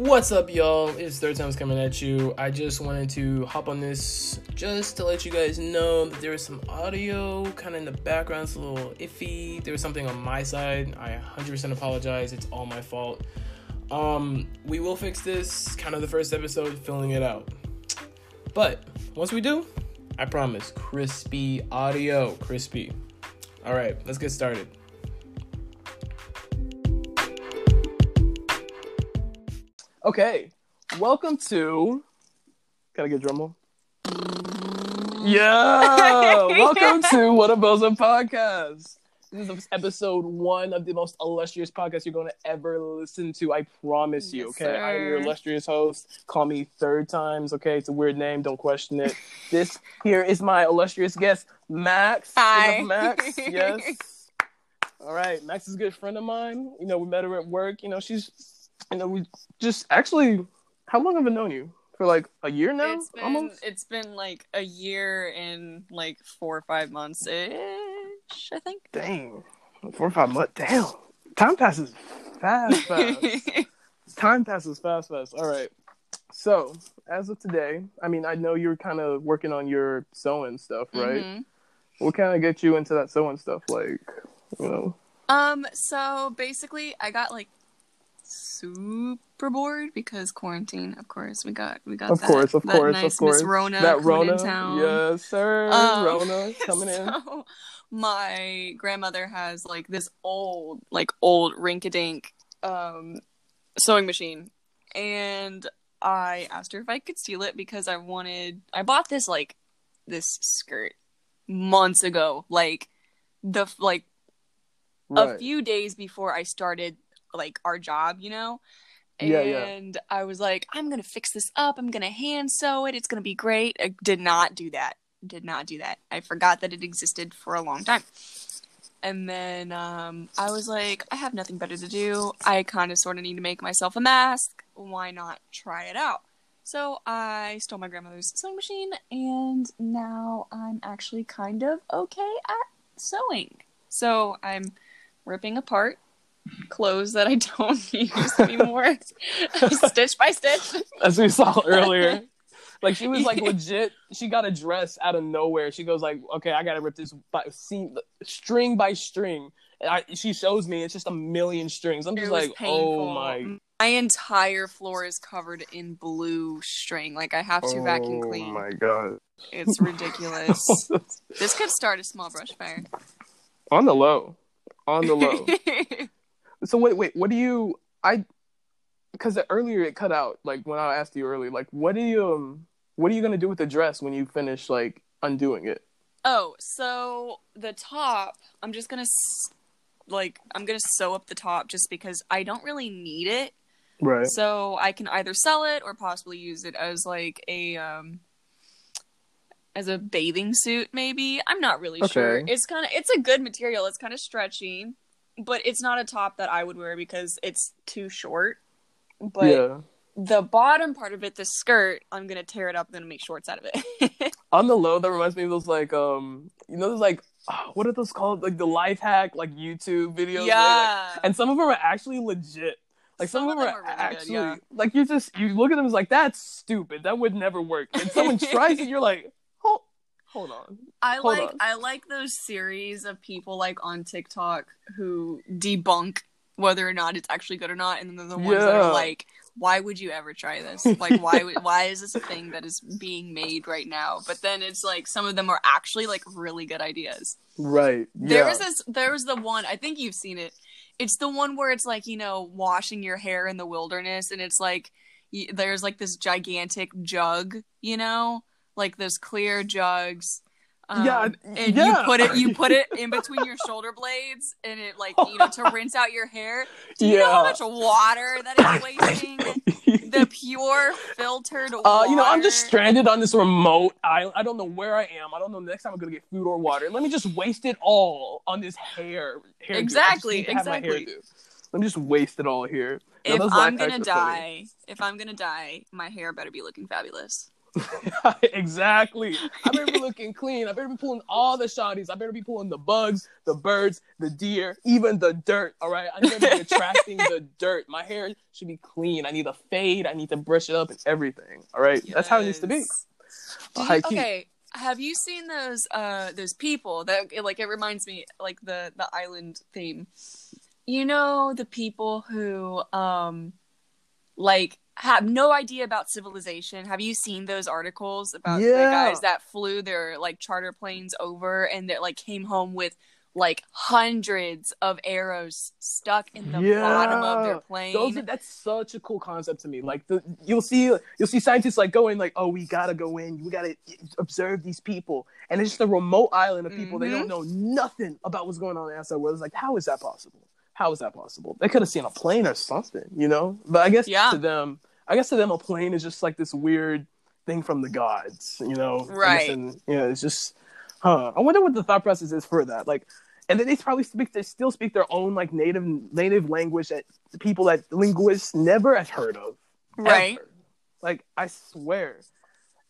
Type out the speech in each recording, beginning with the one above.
What's up, y'all? It's Third Time's coming at you. I just wanted to hop on this just to let you guys know that there is some audio kind of in the background. It's a little iffy. There was something on my side. I 100% apologize. It's all my fault. Um, we will fix this. Kind of the first episode, filling it out. But once we do, I promise, crispy audio, crispy. All right, let's get started. Okay, welcome to. Gotta get drum roll. Yeah, welcome to What a Bozo podcast. This is episode one of the most illustrious podcast you're going to ever listen to. I promise you. Yes, okay, I'm your illustrious host. Call me third times. Okay, it's a weird name. Don't question it. this here is my illustrious guest, Macks. Give it up Hi. Macks. Yes. All right, Macks is a good friend of mine. You know, we met her at work. You know, she's, you know, we just actually. How long have I known you? For like a year now, It's been almost. it's been like a year and like four or five months ish, I think. Dang, four or five months. Damn, time passes fast, fast. time passes fast, fast. All right. So, as of today, I mean, I know you're kind of working on your sewing stuff, right? Mhm. What kind of get you into that sewing stuff? Like, you know, Um, so basically I got like super bored because quarantine, of course. We got we got of that, course, of that course, nice of course. Miss Rona that Rona, in town. yes, sir. Um, Rona coming in. My grandmother has like this old, like old rink-a-dink um, sewing machine, and I asked her if I could steal it because I wanted. I bought this like this skirt months ago, like the like a few days before I started like our job, you know. Yeah, yeah. And I was like, I'm gonna fix this up. I'm gonna hand sew it. It's gonna be great. I did not do that. Did not do that. I forgot that it existed for a long time. And then um, I was like, I have nothing better to do. I kind of sort of need to make myself a mask. Why not try it out? So I stole my grandmother's sewing machine, and now I'm actually kind of okay at sewing. So I'm ripping apart clothes that I don't use anymore, stitch by stitch. as we saw earlier. Like she was like legit. She got a dress out of nowhere. She goes like, "Okay, I gotta rip this by seam, string by string." And I, she shows me it's just a million strings. I'm just was like, oh painful. "Oh my, My entire floor is covered in blue string. Like I have to vacuum oh clean. oh my god!" It's ridiculous. this could start a small brush fire. on the low, on the low. So wait, wait, what do you? I because earlier it cut out. Like when I asked you earlier, like what do you um, what are you gonna do with the dress when you finish like undoing it? oh, so the top, I'm just gonna like I'm gonna sew up the top just because I don't really need it. Right. So I can either sell it or possibly use it as like a um as a bathing suit maybe. I'm not really sure. It's kind of it's a good material. It's kind of stretchy, but it's not a top that I would wear because it's too short. But yeah. the bottom part of it, the skirt, I'm going to tear it up and then make shorts out of it. on the low that reminds me of those like um you know those like oh, what are those called like the life hack like youtube videos where like- yeah. and some of them are actually legit like some, of them, are, really good, actually yeah. like you just you look at them as like that's stupid that would never work and someone tries it you're like hold on I Hold like on. I like those series of people like on TikTok who debunk whether or not it's actually good or not, and then the ones that are like, "Why would you ever try this? Like, why would- why is this a thing that is being made right now?" But then it's like some of them are actually like really good ideas. right There yeah was this. There was the one. I think you've seen it. It's the one where it's like you know washing your hair in the wilderness, and it's like y- there's like this gigantic jug, you know, like those clear jugs. Um, Yeah, and yeah. you put it you put it in between your shoulder blades, and it like you know to rinse out your hair. Do you know how much water that is wasting? the pure filtered water. Uh, you know, I'm just stranded on this remote island. I don't know where I am. I don't know the next time I'm gonna get food or water. Let me just waste it all on this hair. hair Exactly, exactly. Let me just waste it all here. If I'm gonna die, if I'm gonna die, my hair better be looking fabulous. exactly. I better be looking clean. I better be pulling all the shotties. I better be pulling the bugs, the birds, the deer, even the dirt. All right. I better be attracting the dirt. My hair should be clean. I need a fade. I need to brush it up and everything. All right. Yes. That's how it needs to be. You, okay. Have you seen those uh those people that like it reminds me like the the island theme. You know the people who um like have no idea about civilization. Have you seen those articles about yeah. the guys that flew their like charter planes over and that like came home with like hundreds of arrows stuck in the yeah. bottom of their plane. Those are, that's such a cool concept to me. Like the you'll see you'll see scientists like going like, oh, we gotta go in, we gotta observe these people, and it's just a remote island of people. Mm-hmm. They don't mm-hmm. know nothing about what's going on in the outside world. It's like, how is that possible? How is that possible? They could have seen a plane or something, you know. But I guess yeah. to them, I guess to them, a plane is just like this weird thing from the gods, you know? Right. And, you know, it's just, huh. I wonder what the thought process is for that. Like, and then they probably speak, they still speak their own like native native language that people that linguists never have heard of. Right. Ever. Like, I swear.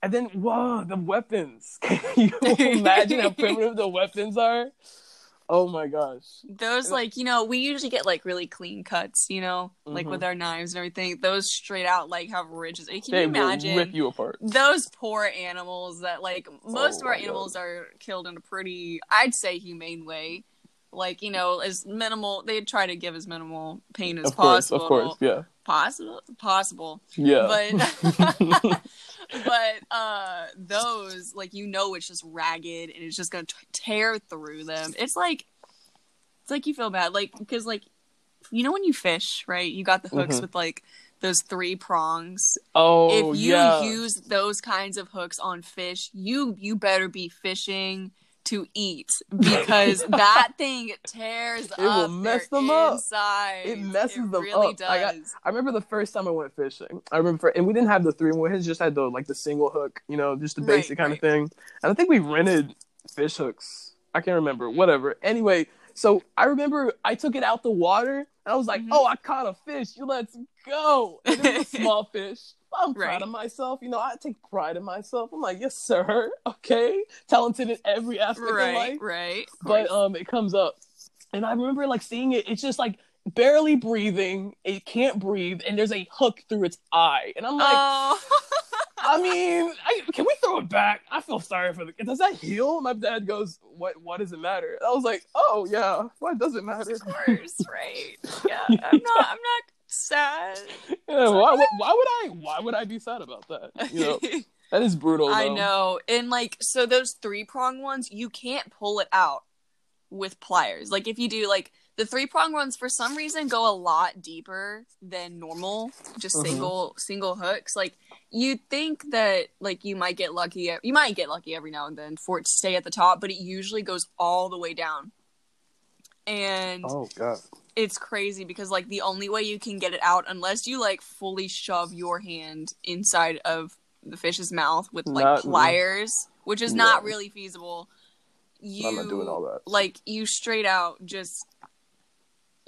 And then, whoa, the weapons. Can you imagine how primitive the weapons are? Oh my gosh. Those like, you know, we usually get like really clean cuts, you know, mm-hmm. like with mm-hmm. our knives and everything. Those straight out like have ridges. Can they you imagine rip you apart? Those poor animals that like most oh of our animals God. are killed in a pretty I'd say humane way. Like, you know, as minimal they try to give as minimal pain as of course, possible. Of course, yeah. Possible possible. Yeah. But but uh those like you know it's just ragged and it's just gonna t- tear through them it's like it's like you feel bad like because like you know when you fish right you got the hooks mm-hmm. with like those three prongs oh if you yeah. use those kinds of hooks on fish you you better be fishing to eat because that thing tears it will mess them inside. up. It messes it them really up. Does. I, got, I remember the first time I went fishing. I remember, and we didn't have the three. We just had the like the single hook, you know, just the basic right, kind right. of thing. And I think we rented fish hooks. I can't remember. Whatever. Anyway, so I remember I took it out the water I was like, mm-hmm. "Oh, I caught a fish. You let's go." And it was a small fish. I'm right. proud of myself. You know, I take pride in myself. I'm like, yes, sir. Okay, talented in every aspect right, of life. Right. But um, it comes up, and I remember like seeing it. It's just like barely breathing. It can't breathe, and there's a hook through its eye, and I'm like. Oh. I mean, I, can we throw it back? I feel sorry for the. Does that heal? My dad goes, "What? What does it matter?" I was like, "Oh yeah, what does it matter?" Of course, right? Yeah, I'm not. I'm not sad. Yeah, why, why, why would I? Why would I be sad about that? You know, that is brutal. Though. I know, and like, so those three prong ones, you can't pull it out with pliers. Like, if you do, like, the three prong ones for some reason go a lot deeper than normal, just uh-huh. single single hooks. Like, you think that like you might get lucky, you might get lucky every now and then for it to stay at the top, but it usually goes all the way down. And oh god, it's crazy because like the only way you can get it out unless you like fully shove your hand inside of the fish's mouth with like not, pliers, which is yeah. not really feasible. You I'm not doing all that. Like you straight out just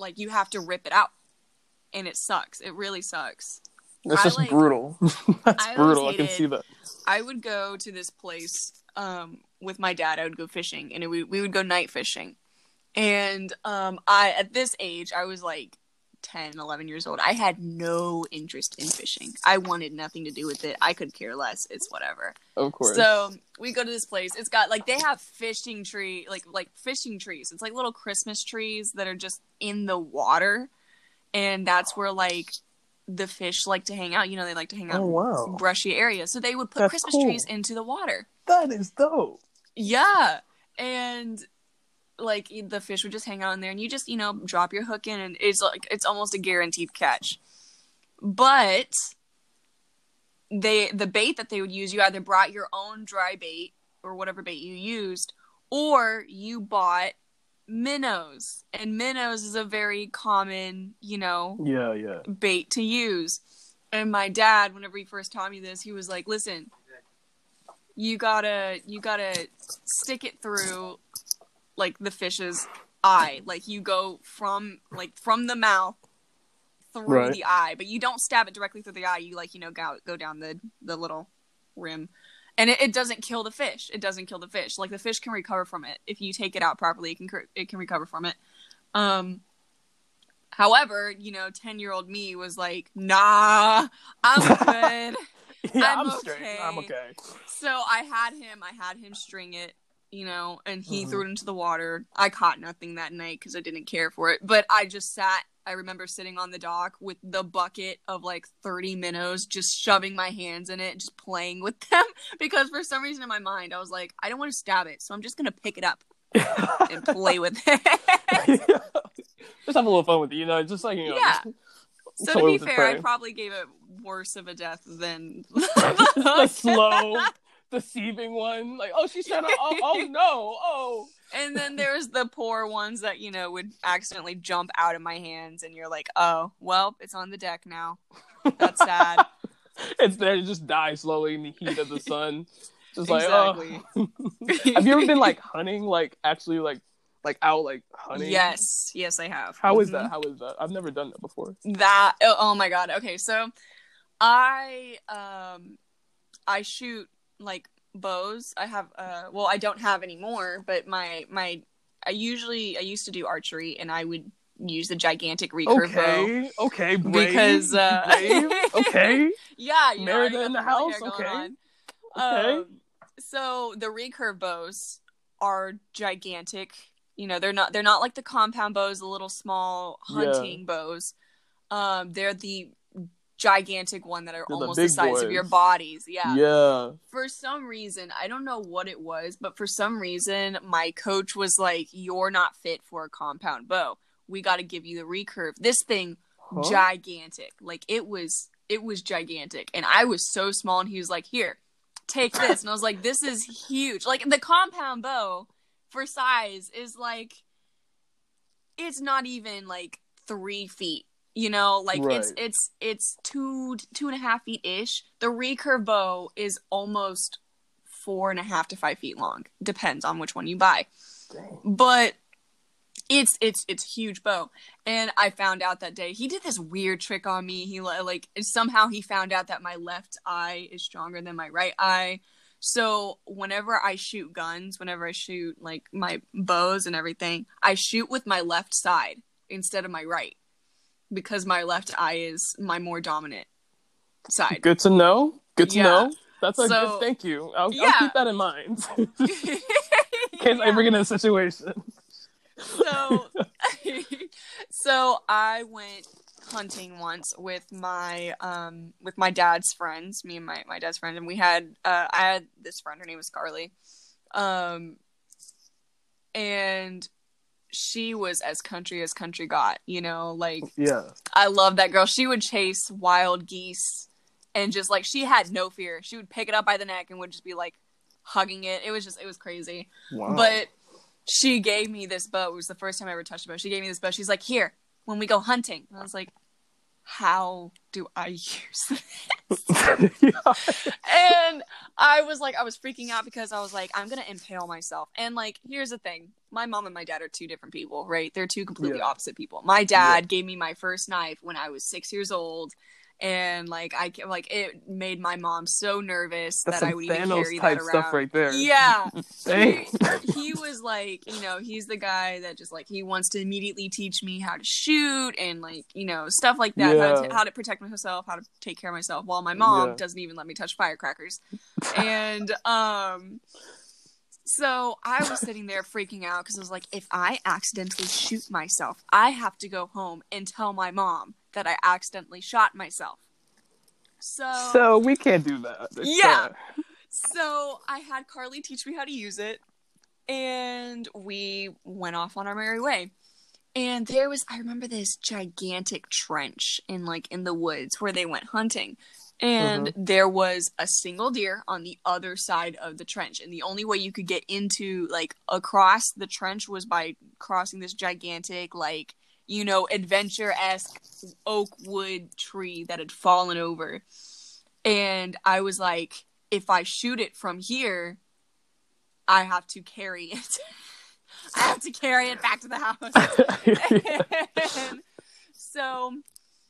like you have to rip it out. And it sucks. It really sucks. It's just like, brutal. That's I brutal. I can see that. I would go to this place um, with my dad. I would go fishing, and we we would go night fishing. And um, I at this age, I was like 10, 11 years old. I had no interest in fishing. I wanted nothing to do with it. I could care less. It's whatever. Of course. So we go to this place. It's got like they have fishing tree, like like fishing trees. It's like little Christmas trees that are just in the water, and that's where like the fish like to hang out. You know, they like to hang out oh, wow. brushy areas. So they would put that's Christmas cool. trees into the water. That is dope. Yeah. And like the fish would just hang out in there and you just you know drop your hook in and it's like it's almost a guaranteed catch. But they the bait that they would use you either brought your own dry bait or whatever bait you used or you bought minnows. And minnows is a very common you know yeah yeah. bait to use. And my dad whenever he first taught me this he was like listen you gotta you gotta stick it through like the fish's eye. Like you go from like from the mouth through right. the eye, but you don't stab it directly through the eye. You like you know go go down the the little rim. And it, it doesn't kill the fish. It doesn't kill the fish. Like the fish can recover from it if you take it out properly. It can it can recover from it. Um, however, you know, ten year old me was like, "Nah, I'm good." yeah, I'm I'm, straight. I'm okay. okay. so I had him. I had him string it. You know, and he Mhm. threw it into the water. I caught nothing that night because I didn't care for it. But I just sat. I remember sitting on the dock with the bucket of like 30 minnows, just shoving my hands in it, just playing with them. Because for some reason in my mind, I was like, I don't want to stab it, so I'm just gonna pick it up and play with it. just have a little fun with it, you know. Just like you know. Yeah. just so to be fair, I probably gave it worse of a death than the slow, deceiving one. Like, oh, she's trying to. Oh, oh no! Oh. And then there's the poor ones that, you know, would accidentally jump out of my hands and you're like, "Oh, well, it's on the deck now." That's sad. it's there to just die slowly in the heat of the sun. Just like, oh. have you ever been like hunting, like actually, like, like out, like hunting? Yes, yes, I have. How is Mhm. that? How is that? I've never done that before. That oh, oh my god. Okay, so I um I shoot like bows. I have uh well, I don't have anymore, but my my I usually I used to do archery and I would use the gigantic recurve bow. Okay, okay, brave, Because, uh, brave. Okay, Yeah, you know, Merida in the house? Okay. on. Okay. Um, so the recurve bows are gigantic. You know, they're not they're not like the compound bows, the little small Yeah. hunting bows. Um, they're the gigantic one that are They're almost the, big size of your bodies. Yeah. yeah. For some reason, I don't know what it was, but for some reason, my coach was like, "You're not fit for a compound bow. We got to give you the recurve." This thing Huh? gigantic. Like it was it was gigantic. And I was so small and he was like, "Here, take this." And I was like, "This is huge." Like the compound bow for size is like it's not even like 3 feet. You know, like it's Right. it's it's two two and a half feet ish. The recurve bow is almost four and a half to five feet long. Depends on which one you buy Dang. but it's it's it's huge bow and i found out that day he did this weird trick on me he like somehow he found out that my left eye is stronger than my right eye so whenever i shoot guns whenever i shoot like my bows and everything i shoot with my left side instead of my right because my left eye is my more dominant side Good to know. Good to Yeah. know. That's a So- good. Thank you. I'll, I'll keep that in mind in case I Yeah. ever get in a situation. so so I went hunting once with my um with my dad's friends, me and my my dad's friend, and we had uh I had this friend, her name was Carly. Um and she was as country as country got, you know, like Yeah. I love that girl. She would chase wild geese and just like she had no fear. She would pick it up by the neck and would just be like hugging it. It was just it was crazy. Wow. But she gave me this bow. It was the first time I ever touched a bow. She gave me this bow. She's like, "Here, when we go hunting." And I was like, "How do I use this?" yeah. and I was like, I was freaking out because I was like, I'm gonna impale myself. And like, here's the thing: my mom and my dad are two different people, right? They're two completely Yeah. opposite people. My dad gave me my first knife when I was six years old. And like I like it made my mom so nervous That's that I would even Thanos carry type that around. stuff right there. Yeah, he, he was like, you know, he's the guy that just like he wants to immediately teach me how to shoot and like, you know, stuff like that, how, to, how to protect myself, how to take care of myself. While my mom Yeah. doesn't even let me touch firecrackers, and um, so I was sitting there freaking out because I was like, if I accidentally shoot myself, I have to go home and tell my mom that I accidentally shot myself. So So we can't do that. It's, Yeah. uh, so I had Carly teach me how to use it, and we went off on our merry way. And there was, I remember this gigantic trench in like in the woods where they went hunting. And there was a single deer on the other side of the trench. And the only way you could get into, like, across the trench was by crossing this gigantic, like, you know, adventure esque oak wood tree that had fallen over. And I was like, if I shoot it from here, I have to carry it. I have to carry it back to the house. so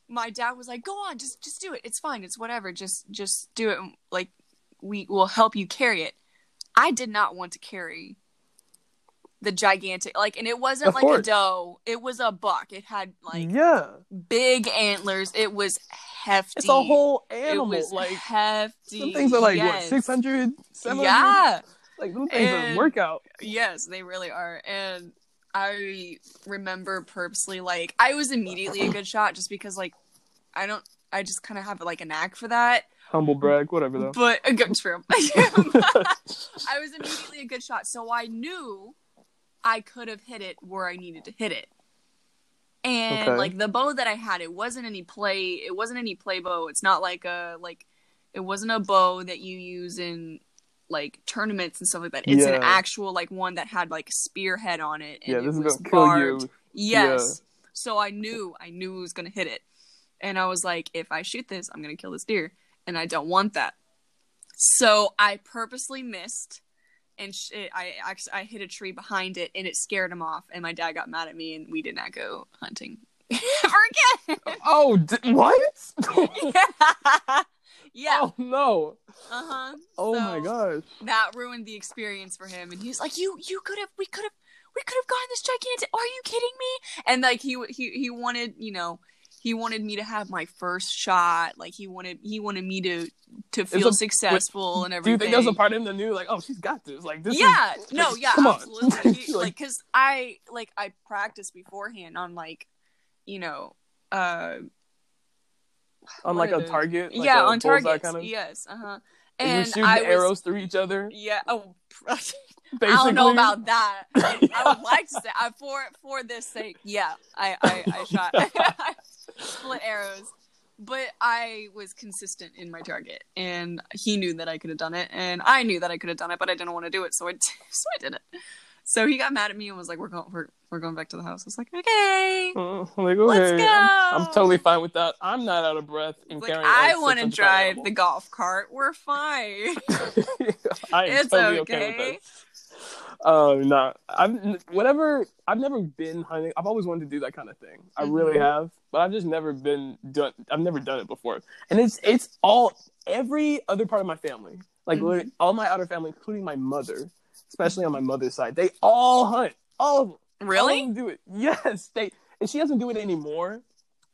my dad was like, "Go on, just just do it. It's fine. It's whatever. Just just do it." Like we will help you carry it. I did not want to carry the gigantic like and it wasn't Of like a doe. It was a buck. It had like yeah, big antlers. It was hefty. it's a whole it animal. was Like hefty. some things are like what yes. 600, 700? Yeah. like them things are And- workout. Yes, they really are. And I remember purposely like I was immediately a good shot just because like I don't I just kind of have like a knack for that. Humble brag, whatever though. But a good true. I was immediately a good shot, so I knew I could have hit it where I needed to hit it. And Okay. like the bow that I had, it wasn't any play. It wasn't any play bow. It's not like a like. It wasn't a bow that you use in like tournaments and stuff like that. It's Yeah. an actual like one that had like spearhead on it. And yeah, it this is was gonna kill barbed. you. Yes. So I knew, I knew it was gonna hit it, and I was like, if I shoot this, I'm gonna kill this deer, and I don't want that. So I purposely missed, and sh- it, I actually I hit a tree behind it, and it scared him off, and my dad got mad at me, and we did not go hunting ever again. Oh, d- what? yeah, yeah, Oh no! uh huh. Oh my gosh! that ruined the experience for him and he was like you you could have we could have we could have gotten this gigantic are you kidding me and like he he he wanted you know he wanted me to have my first shot like he wanted he wanted me to to feel a- successful and everything. Do you think there was a part of him that knew, like, oh, she's got this? Like this? yeah is, no yeah come absolutely He- Like- because i like i practiced beforehand on like you know uh on like a target. Like yeah a on targets kind of. yes uh-huh And you and shoot I was, arrows through each other. yeah oh Basically. I don't know about that. I would like to say I, for for this sake, yeah, I I, I shot split arrows, but I was consistent in my target, and he knew that I could have done it, and I knew that I could have done it, but I didn't want to do it, so I so I did it. So he got mad at me and was like, "We're going, we're we're going back to the house." I was like, "Okay." Uh, like, Let's okay, I'm. I'm totally fine with that. I'm not out of breath in Like carrying. I want to drive the golf cart. We're fine. I am It's totally okay, okay. Um, nah, I've whatever. I've never been hunting. I've always wanted to do that kind of thing. I really Mhm. have, but I've just never been done. I've never done it before, and it's it's all every other part of my family, like Mhm. all my outer family, including my mother, especially on my mother's side. They all hunt. All of them. All of really? them do it. Yes, they. And she doesn't do it anymore.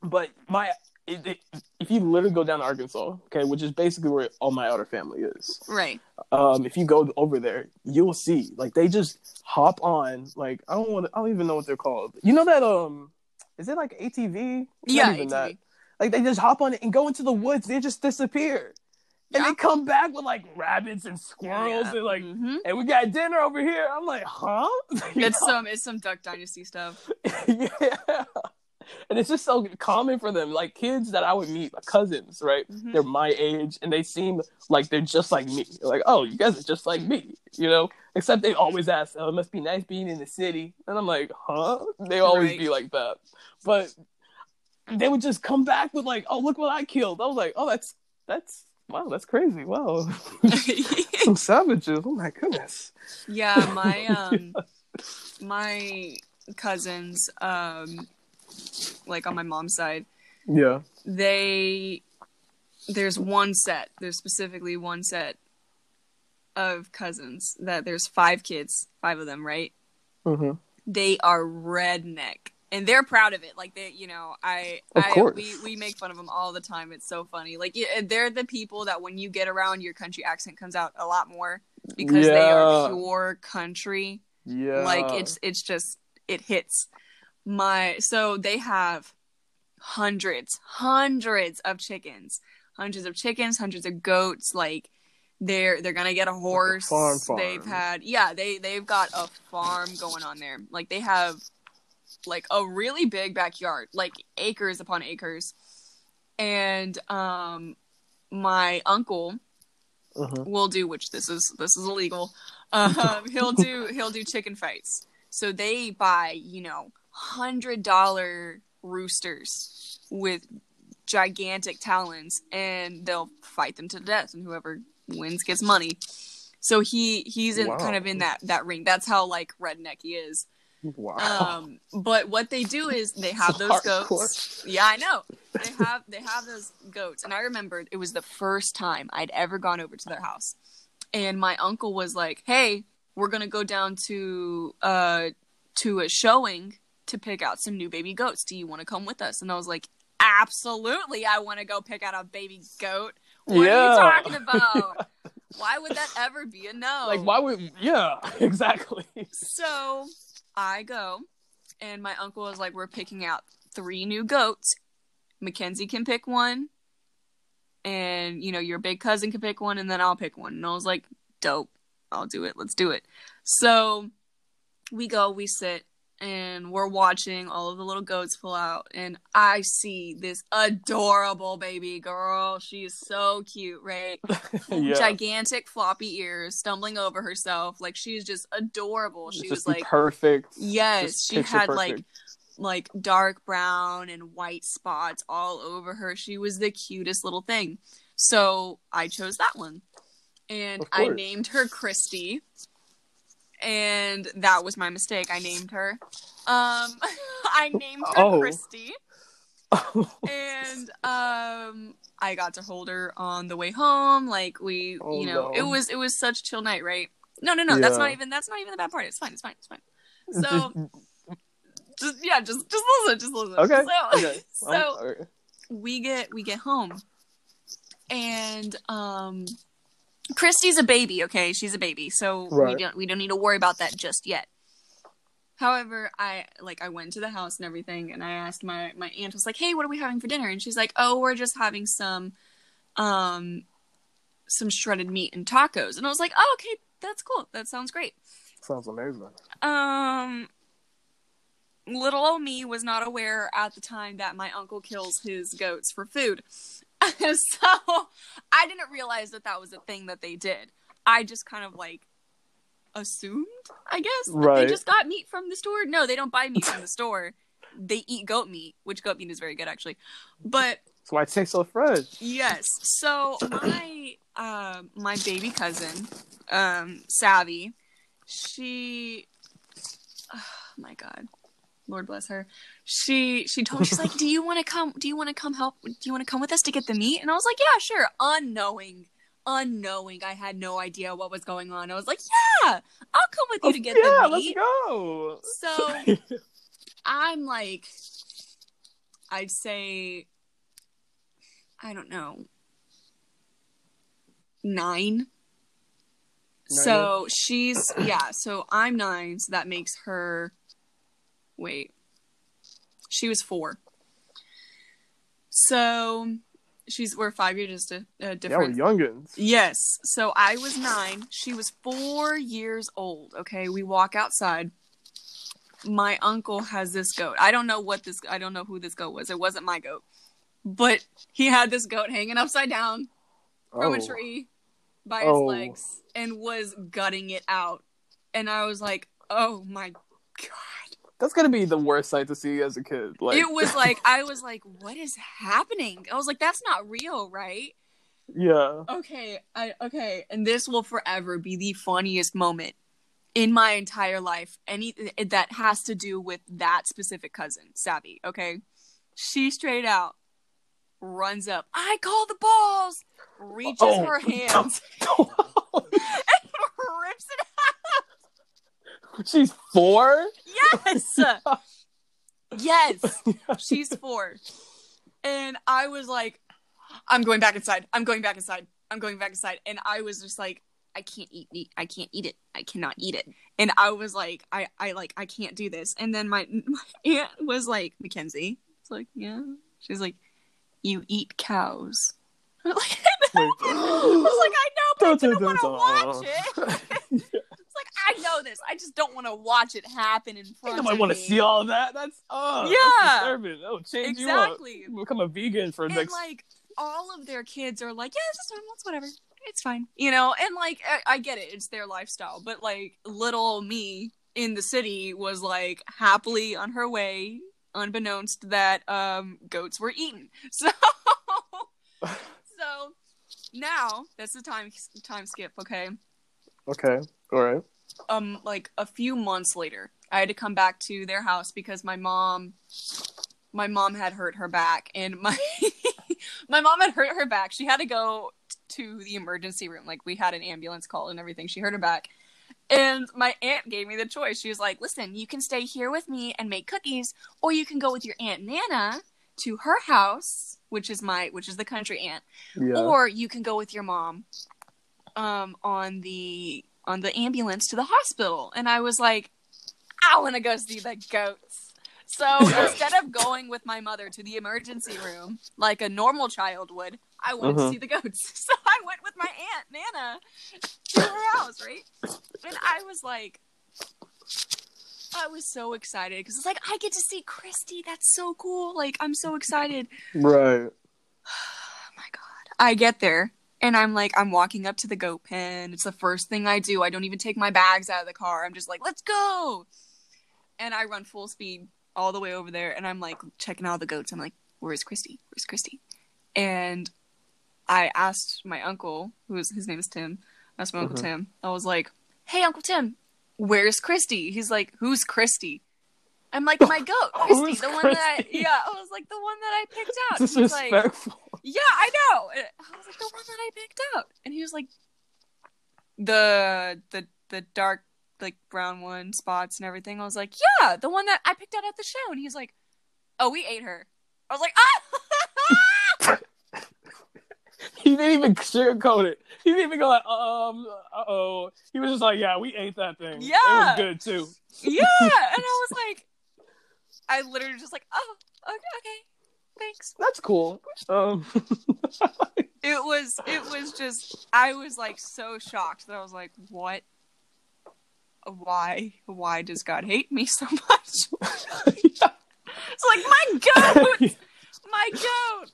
But my, it, it, if you literally go down to Arkansas, okay, which is basically where all my outer family is. Right. Um, if you go over there, you'll see like they just hop on. Like I don't want. I don't even know what they're called. You know that um, is it like ATV? It's Yeah, even that. Like they just hop on it and go into the woods. They just disappear, and Yeah. they come back with like rabbits and squirrels Yeah. and like. Mhm. And we got dinner over here. I'm like, huh? It's some it's some Duck Dynasty stuff. yeah. And it's just so common for them. Like kids that I would meet, like cousins, right? Mhm. They're my age and they seem like they're just like me. Like, oh, you guys are just like me, you know? Except they always ask, oh, it must be nice being in the city. And I'm like, huh? They always Right. be like that. But they would just come back with like, oh, look what I killed. I was like, oh, that's, that's, wow, that's crazy. Wow. Some savages. Oh my goodness. yeah, my um my cousins, um like on my mom's side, Yeah. they there's one set, there's specifically one set of cousins that there's five kids, five of them, right? hmm They are redneck. And they're proud of it. Like they, you know, I, Of I, course. we, we make fun of them all the time. It's so funny. Like they're the people that when you get around, your country accent comes out a lot more because they are pure country. Yeah. like it's it's just it hits my so they have hundreds hundreds of chickens. Hundreds of chickens hundreds of goats like they're they're gonna get a horse farm farm. they've had yeah they they've got a farm going on there. Like they have like a really big backyard like acres upon acres. And um my uncle Mhm. will do which this is this is illegal um he'll do he'll do chicken fights. So they buy you know hundred dollar roosters with gigantic talons and they'll fight them to death and whoever wins gets money so he he's in Wow. kind of in that that ring that's how like redneck he is Wow. um but what they do is they have So those hardcore. goats yeah i know they have they have those goats, and I remembered it was the first time I'd ever gone over to their house, and my uncle was like, "Hey, we're gonna go down to uh to a showing to pick out some new baby goats. Do you want to come with us?" And I was like, "Absolutely, I want to go pick out a baby goat. What Yeah. are you talking about? Why would that ever be a no?" Like, why would? Yeah, exactly. So I go, and my uncle is like, "We're picking out three new goats. Mackenzie can pick one, and you know your big cousin can pick one, and then I'll pick one." And I was like, "Dope, I'll do it. Let's do it." So we go, we sit, and we're watching all of the little goats pull out, and I see this adorable baby girl. She is so cute, right? yeah. gigantic floppy ears, stumbling over herself. Like she's just adorable. She It's was like, perfect. yes, just she had like perfect. like dark brown and white spots all over her. She was the cutest little thing. So I chose that one, and I named her Christy. And that was my mistake. I named her. Um, I named her Oh. Christy and um I got to hold her on the way home. Like we, Oh, you know, no. it was it was such a chill night, right? No, no, no, that's not even that's not even the bad part. It's fine, it's fine, it's fine. So just yeah, just just listen, just listen. okay. So, okay. so we get we get home, and um, Christy's a baby. Okay, she's a baby, so we don't we don't need to worry about that just yet. However, I like I went to the house and everything, and I asked my my aunt was like, "Hey, what are we having for dinner?" And she's like, "Oh, we're just having some, um, some shredded meat and tacos." And I was like, "Oh, okay, that's cool. That sounds great." Sounds amazing. Um, little old me was not aware at the time that my uncle kills his goats for food. so I didn't realize that that was a thing that they did. I just kind of like assumed, I guess, Right. they just got meat from the store. No, they don't buy meat from the store. They eat goat meat, which goat meat is very good actually. But That's why it tastes so fresh. Yes. So my uh, my baby cousin, um, Savvy, she oh my god. Lord bless her. She she told me she's like, Do you wanna come do you wanna come help do you wanna come with us to get the meat? And I was like, Yeah, sure. Unknowing. Unknowing. I had no idea what was going on. I was like, Yeah, I'll come with you to get yeah, the meat." Yeah, let's go. So I'm like, I'd say, I don't know, nine. So she's, yeah, so I'm nine, so that makes her, wait, she was four. So she's, we're five years just a, a yeah, we're youngins. Yes. So I was nine. She was four years old. Okay. We walk outside. My uncle has this goat. I don't know what this, I don't know who this goat was. It wasn't my goat. But he had this goat hanging upside down from oh. a tree by his Oh. legs and was gutting it out. And I was like, oh my God. That's gonna be the worst sight to see as a kid. Like it was like, I was like, what is happening? I was like, that's not real, right? yeah. Okay, I okay, and this will forever be the funniest moment in my entire life. Any that has to do with that specific cousin, Savvy. Okay, she straight out runs up. I call the balls. Reaches Oh. her hands and rips it She's four. Yes, yes, she's four, and I was like, I'm going back inside. I'm going back inside. I'm going back inside. And I was just like, I can't eat meat. I can't eat it. I cannot eat it. And I was like, I, I like, I can't do this. And then my, my aunt was like, Mackenzie. It's like, yeah. She's like, you eat cows. I was like, I know, but I didn't want to watch it. It's like, I know this. I just don't want to watch it happen in front Nobody of want me. to see all of that. That's oh, Yeah. that's disturbing. That'll change Exactly. you up. Become a vegan for and next. like all of their kids are like, yeah, it's just normal, it's whatever, it's fine, you know. And like, I, I get it, it's their lifestyle, but like, little me in the city was like happily on her way, unbeknownst that um goats were eaten. So, so now that's the time time skip, okay? okay. All right. Um like a few months later i had to come back to their house because my mom my mom had hurt her back, and my my mom had hurt her back. She had to go to the emergency room. Like we had an ambulance call and everything. She hurt her back. And my aunt gave me the choice. She was like, "Listen, you can stay here with me and make cookies, or you can go with your aunt Nana to her house, which is my which is the country aunt, Yeah. or you can go with your mom um on the on the ambulance to the hospital." And I was like, "I want to go see the goats." So instead of going with my mother to the emergency room like a normal child would, I went Mhm. to see the goats. So I went with my aunt Nana to her house, right? And I was like, I was so excited because it's like I get to see Christy. That's so cool. Like I'm so excited. right. Oh my god. I get there and I'm like I'm walking up to the goat pen. It's the first thing I do. I don't even take my bags out of the car. I'm just like, "Let's go." And I run full speed all the way over there and I'm like checking out the goats. I'm like, "Where's Christy? Where's Christy?" And I asked my uncle, who is his name is Tim. I asked my uncle Mhm. Tim. I was like, "Hey, Uncle Tim, where's Christy?" He's like, "Who's Christy?" I'm like, "My goat, Christy, Who's the one that I yeah." I was like, "The one that I picked out." Disrespectful. Yeah, I know. And I was like, the one that I picked out, and he was like, the the the dark like brown one spots and everything. I was like, yeah, the one that I picked out at the show, and he was like, oh, we ate her. I was like, ah. he didn't even sugarcoat it. He didn't even go like, um, uh oh. He was just like, yeah, we ate that thing. Yeah. It was good too. yeah, and I was like, I literally just like, oh, okay, okay thanks. That's cool. Um, It was it was just I was like so shocked that I was like, what? Why? Why does God hate me so much? It's like my goat, my goat.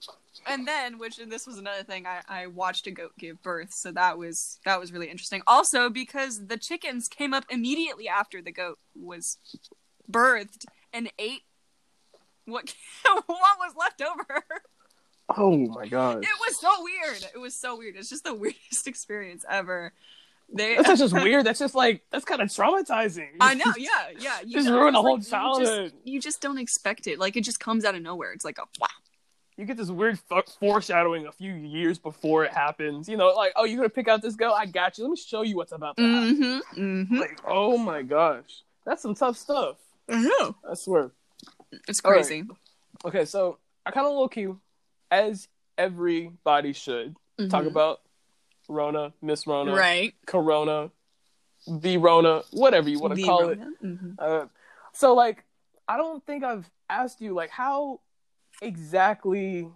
And then, which and this was another thing, I, I watched a goat give birth, so that was that was really interesting. Also, because the chickens came up immediately after the goat was birthed and ate what what was left over. oh my god. It was so weird. It was so weird. It's just the weirdest experience ever. They, That's not just weird. That's just like that's kind of traumatizing. I know, yeah, yeah. You Just ruin ruined a it's whole you just- childhood. You just, don't expect it. Like it just comes out of nowhere. It's like a wow. You get this weird f- foreshadowing a few years before it happens. You know, like, oh, you're gonna pick out this girl. I got you. Let me show you what's about to. Mm-hmm. Mm-hmm. Like, oh my gosh, that's some tough stuff. I know. I swear. It's All right. crazy. Okay, so I kind of low key, as everybody should, talk Mhm. about Rona, Miss Rona, right. Corona, the Rona, whatever you want to call it. Rona. Mhm. Uh, so like, I don't think I've asked you like how exactly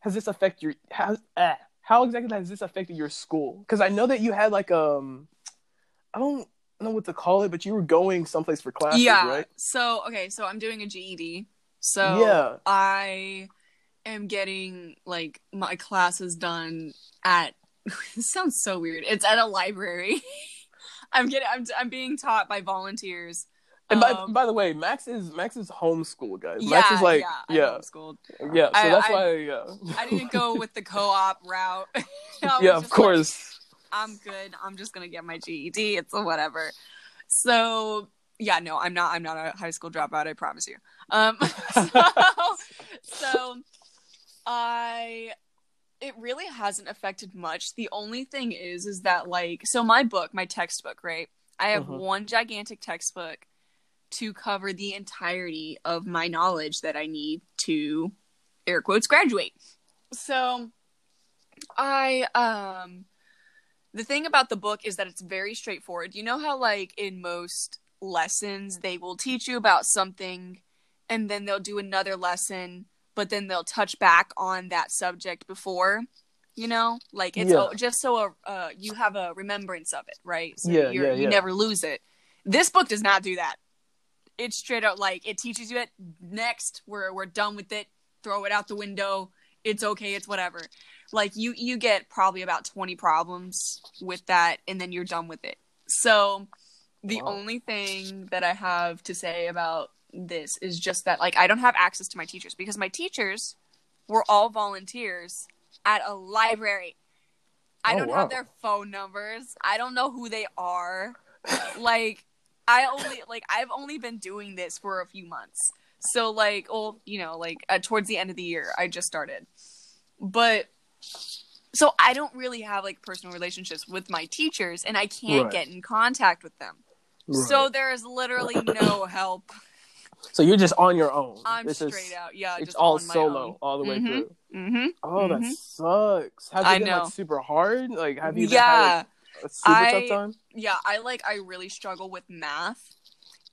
has this affected your has eh, how exactly has this affected your school? Because I know that you had like um, I don't know what to call it, but you were going someplace for classes, Yeah. right? So okay, so I'm doing a GED. So Yeah. I am getting like my classes done at. this sounds so weird. It's at a library. I'm getting. I'm. I'm being taught by volunteers. And by, Um, by the way, Macks is Macks is homeschool, guys. Yeah, Macks is like yeah, yeah, homeschooled. yeah. So I- that's I- why yeah. I didn't go with the co-op route. Yeah, of just like, course. I'm good. I'm just gonna get my GED. It's a whatever. So yeah, no, I'm not. I'm not a high school dropout. I promise you. Um, so, so I. It really hasn't affected much. The only thing is, is that like, so my book, my textbook, right? I have Mhm. one gigantic textbook to cover the entirety of my knowledge that I need to air quotes graduate. So I um the thing about the book is that it's very straightforward. You know how like in most lessons they will teach you about something and then they'll do another lesson but then they'll touch back on that subject before you know? Like it's Yeah. just so uh, uh, you have a remembrance of it right? So Yeah, you're, yeah, you yeah. never lose it. This book does not do that. It's straight out like it teaches you it. Next we're we're done with it. Throw it out the window it's okay it's whatever. Like you you get probably about 20 problems with that and then you're done with it. So the Wow. only thing that i have to say about this is just that like i don't have access to my teachers because my teachers were all volunteers at a library. I Oh, don't wow. have their phone numbers. I don't know who they are. Like i only like i've only been doing this for a few months So like, well, you know, like uh, towards the end of the year, I just started, but so I don't really have like personal relationships with my teachers, and I can't Right. get in contact with them. So there is literally no help. so you're just on your own. I'm This is- straight out. Yeah, It's just all on my solo own. all the way Mhm. through. Mm-hmm. Oh, that Mhm. sucks. Has it been like super hard? Like, have you Yeah, had a super I- tough time? yeah. I like. I really struggle with math,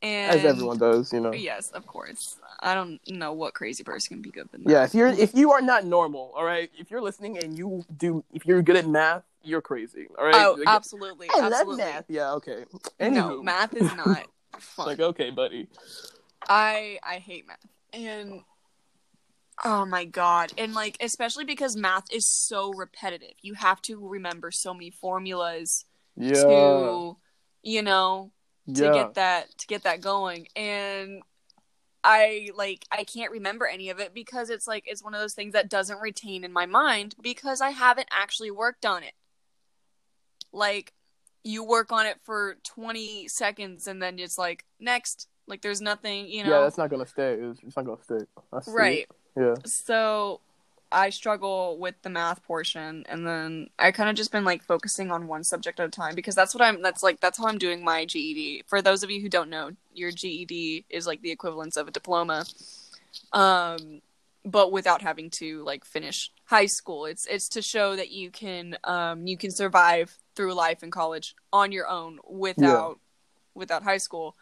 and As everyone does, you know. Yes, of course. I don't know what crazy person can be good with Yeah, if you're if you are not normal, all right. If you're listening and you do, if you're good at math, you're crazy, all right. Oh, Like, absolutely. I love math. Yeah, okay. No, math is not fun. like okay, buddy. I I hate math. And oh my god. And like especially because math is so repetitive. You have to remember so many formulas Yeah, to you know, to get that to get that going. And I like I can't remember any of it because it's like it's one of those things that doesn't retain in my mind because I haven't actually worked on it. Like you work on it for 20 seconds and then it's like next like there's nothing, you know. yeah, that's not gonna stay. It's, it's not gonna stay. I it. right. Yeah. So I struggle with the math portion and then I kind of just been like focusing on one subject at a time because that's what I'm that's like that's how I'm doing my GED. For those of you who don't know, your GED is like the equivalence of a diploma. Um but without having to like finish high school. It's it's to show that you can um you can survive through life in college on your own without without high school.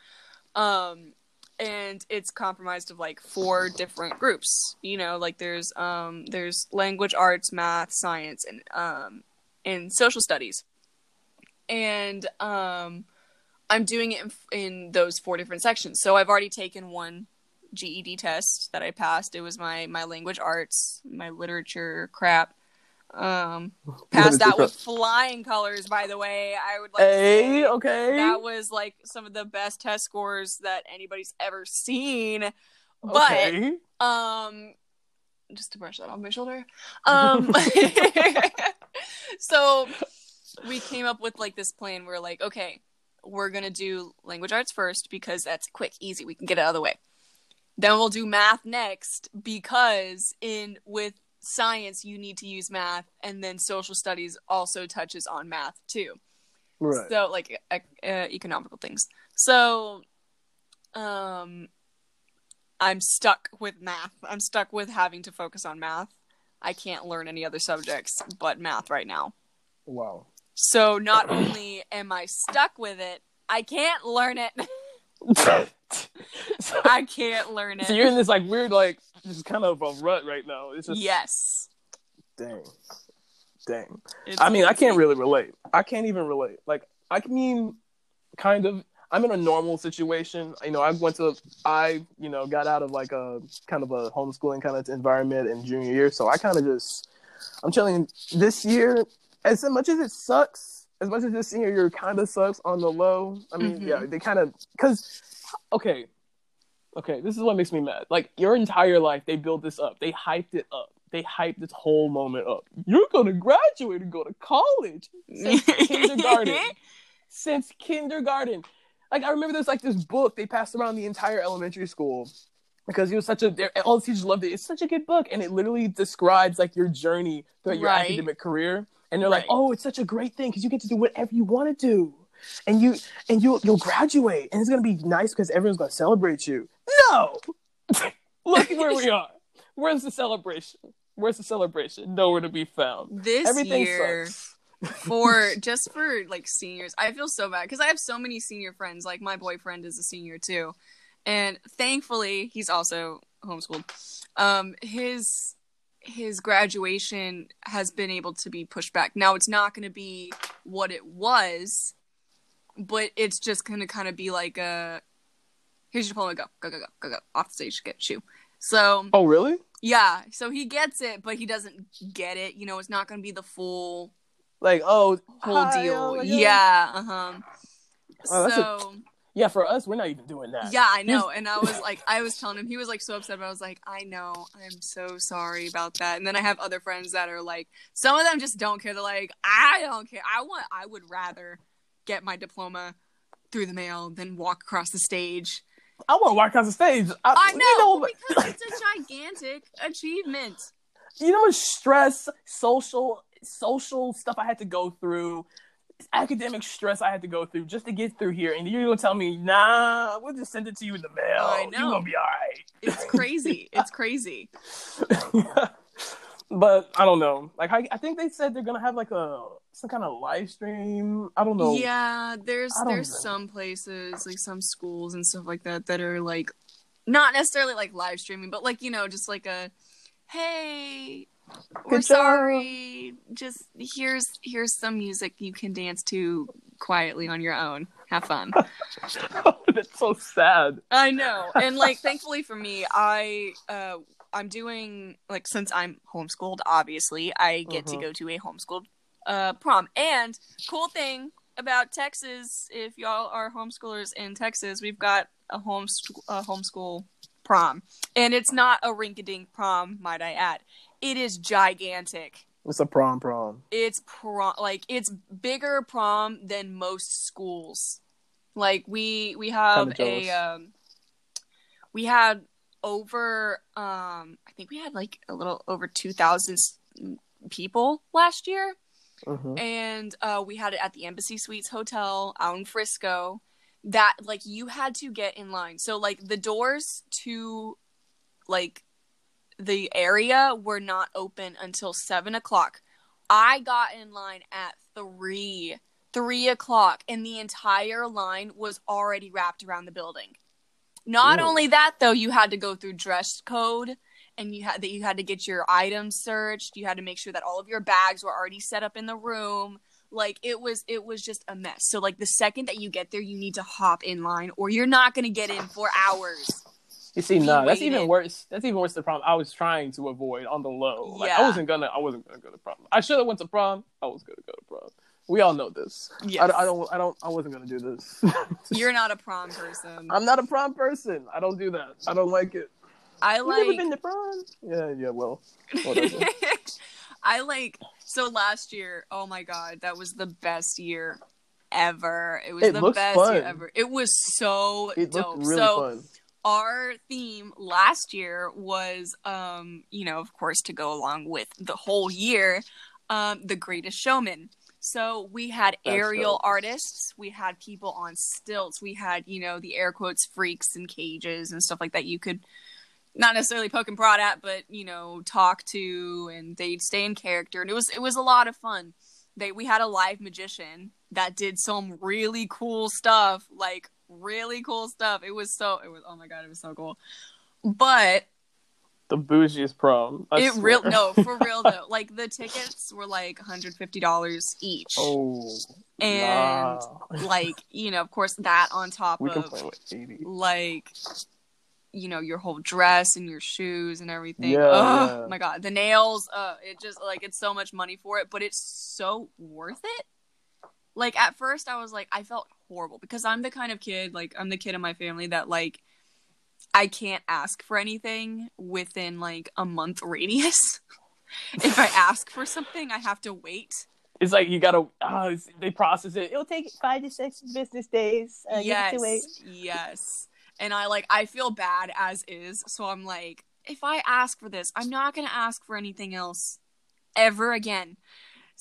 Um and it's compromised of like four different groups you know like there's um there's language arts math science and um and social studies. And um i'm doing it in, in those four different sections. So i've already taken one ged test that i passed. It was my my language arts my literature crap um passed that with flying colors by the way i would like to Hey, say okay. that was like some of the best test scores that anybody's ever seen. But okay. um just to brush that off my shoulder. Um so we came up with like this plan. We're like, okay, we're gonna do language arts first because that's quick, easy, we can get it out of the way. Then we'll do math next because in with science you need to use math and then social studies also touches on math too. Right. so like uh, economical things. So um i'm stuck with math. I'm stuck with having to focus on math. I can't learn any other subjects but math right now. Wow. so not only am i stuck with it i can't learn it so, i can't learn it so you're in this like weird like just kind of a rut right now. It's just yes dang, dang. It's I mean, I can't really relate. I can't even relate. Like, I mean, kind of. I'm in a normal situation. You know, I went to, I, you know, got out of like a kind of a homeschooling kind of environment in junior year. So I kind of just, I'm telling you, this year, as much as it sucks, as much as this senior year kind of sucks on the low. I mean, Mhm. yeah, they kind of, because, okay, okay, this is what makes me mad. Like, your entire life, they built this up, they hyped it up. They hyped this whole moment up. You're gonna graduate and go to college since kindergarten. Since kindergarten, like I remember there's like this book they passed around the entire elementary school because it was such a all the teachers loved it. It's such a good book, and it literally describes like your journey throughout your Right. academic career. And they're like, "Oh, it's such a great thing because you get to do whatever you want to do, and you and you you'll graduate, and it's gonna be nice because everyone's gonna celebrate you." No, look where we are. Where's the celebration? Where's the celebration? Nowhere to be found. this Everything year sucks. for just for like seniors i feel so bad because i have so many senior friends like my boyfriend is a senior too and thankfully he's also homeschooled um his his graduation has been able to be pushed back now it's not going to be what it was but it's just going to kind of be like a here's your diploma go go go go go go off the stage get shoe so Oh, really? yeah so he gets it but he doesn't get it you know it's not going to be the full Like, oh, whole hi, deal. oh. Yeah, uh huh. Oh, so Yeah, for us, we're not even doing that. yeah, I know. And I was like, I was telling him, he was like so upset, but I was like, I know, I'm so sorry about that. And then I have other friends that are like, some of them just don't care. They're like, I don't care. I want, I would rather get my diploma through the mail than walk across the stage I want to walk across the stage. I, I know, You know, because it's a gigantic achievement. you know stress, social, social stuff I had to go through, academic stress I had to go through just to get through here, and you're gonna tell me, nah, we'll just send it to you in the mail. I know. You're gonna be all right. It's crazy. It's crazy. but I don't know. Like I, I think they said they're gonna have like a some kind of live stream. I don't know. Yeah, there's there's know. some places like some schools and stuff like that that are like not necessarily like live streaming, but like you know just like a hey, we're Good job. sorry. Just here's here's some music you can dance to quietly on your own. Have fun. That's so sad. I know. And like thankfully for me, I uh I'm doing like since I'm homeschooled, obviously, I get to Mhm. go to a homeschooled uh prom. And cool thing about Texas, if y'all are homeschoolers in Texas, we've got a homeschool a homeschool prom. And it's not a rink-a-dink prom, might I add. It is gigantic. It's a prom prom. It's prom like it's bigger prom than most schools. Like we we have a um we had over um I think we had like a little over 2000 people last year Mhm. and uh we had it at the Embassy Suites Hotel out in Frisco that like you had to get in line. So like the doors to like the area were not open until seven o'clock. I got in line at three, three o'clock, and the entire line was already wrapped around the building. Not Ooh. only that, though, you had to go through dress code, and you had that you had to get your items searched. You had to make sure that all of your bags were already set up in the room. Like it was, it was just a mess. So like the second that you get there, you need to hop in line, or you're not gonna get in for hours. You see, no, that's even worse. That's even worse. The prom I was trying to avoid on the low. Like I wasn't gonna. I wasn't gonna go to prom. I should have went to prom. I was gonna go to prom. We all know this. Yes. I, I don't. I don't. I wasn't gonna do this. You're not a prom person. I'm not a prom person. I don't do that. I don't like it. I like. You never been to prom? Yeah. Yeah. Well. I like so last year, oh my god, that was the best year ever. It was It the best fun. year ever. It was so It dope. looked really so fun. Our theme last year was um, you know, of course to go along with the whole year, um, the greatest showman. So we had That's aerial dope. artists, we had people on stilts, we had, you know, the air quotes freaks and cages and stuff like that you could not necessarily poke and prod at, but you know, talk to and they'd stay in character and it was it was a lot of fun. They we had a live magician that did some really cool stuff, like really cool stuff. It was so it was oh my god, it was so cool. But The bougiest prom. I it swear. real no, for real though. Like the tickets were like $150 each. Oh. and like, you know, of course that on top we can of play with eighty. like you know your whole dress and your shoes and everything Yeah, oh yeah. my god the nails uh it just like it's so much money for it but it's so worth it like at first i was like i felt horrible because i'm the kind of kid like i'm the kid in my family that like i can't ask for anything within like a month radius if i ask for something i have to wait It's like you gotta. Uh, they process it. It'll take five to six business days. Uh, yes to wait. yes and i like i feel bad as is so i'm like if i ask for this i'm not gonna ask for anything else ever again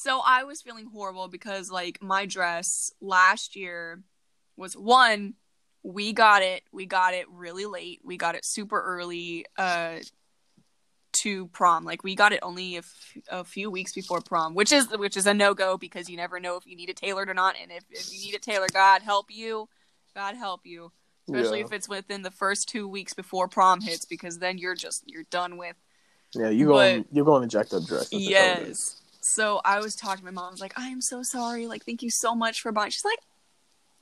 so i was feeling horrible because like my dress last year was one we got it we got it really late we got it super early uh to prom like we got it only a, f- a few weeks before prom which is which is a no-go because you never know if you need it tailored or not and if, if you need it tailored god help you god help you especially Yeah. if it's within the first two weeks before prom hits because then you're just you're done with Yeah, you going. You're going to jacked up dress. That's what it is. yes so i was talking to my mom i was like i am so sorry like thank you so much for buying she's like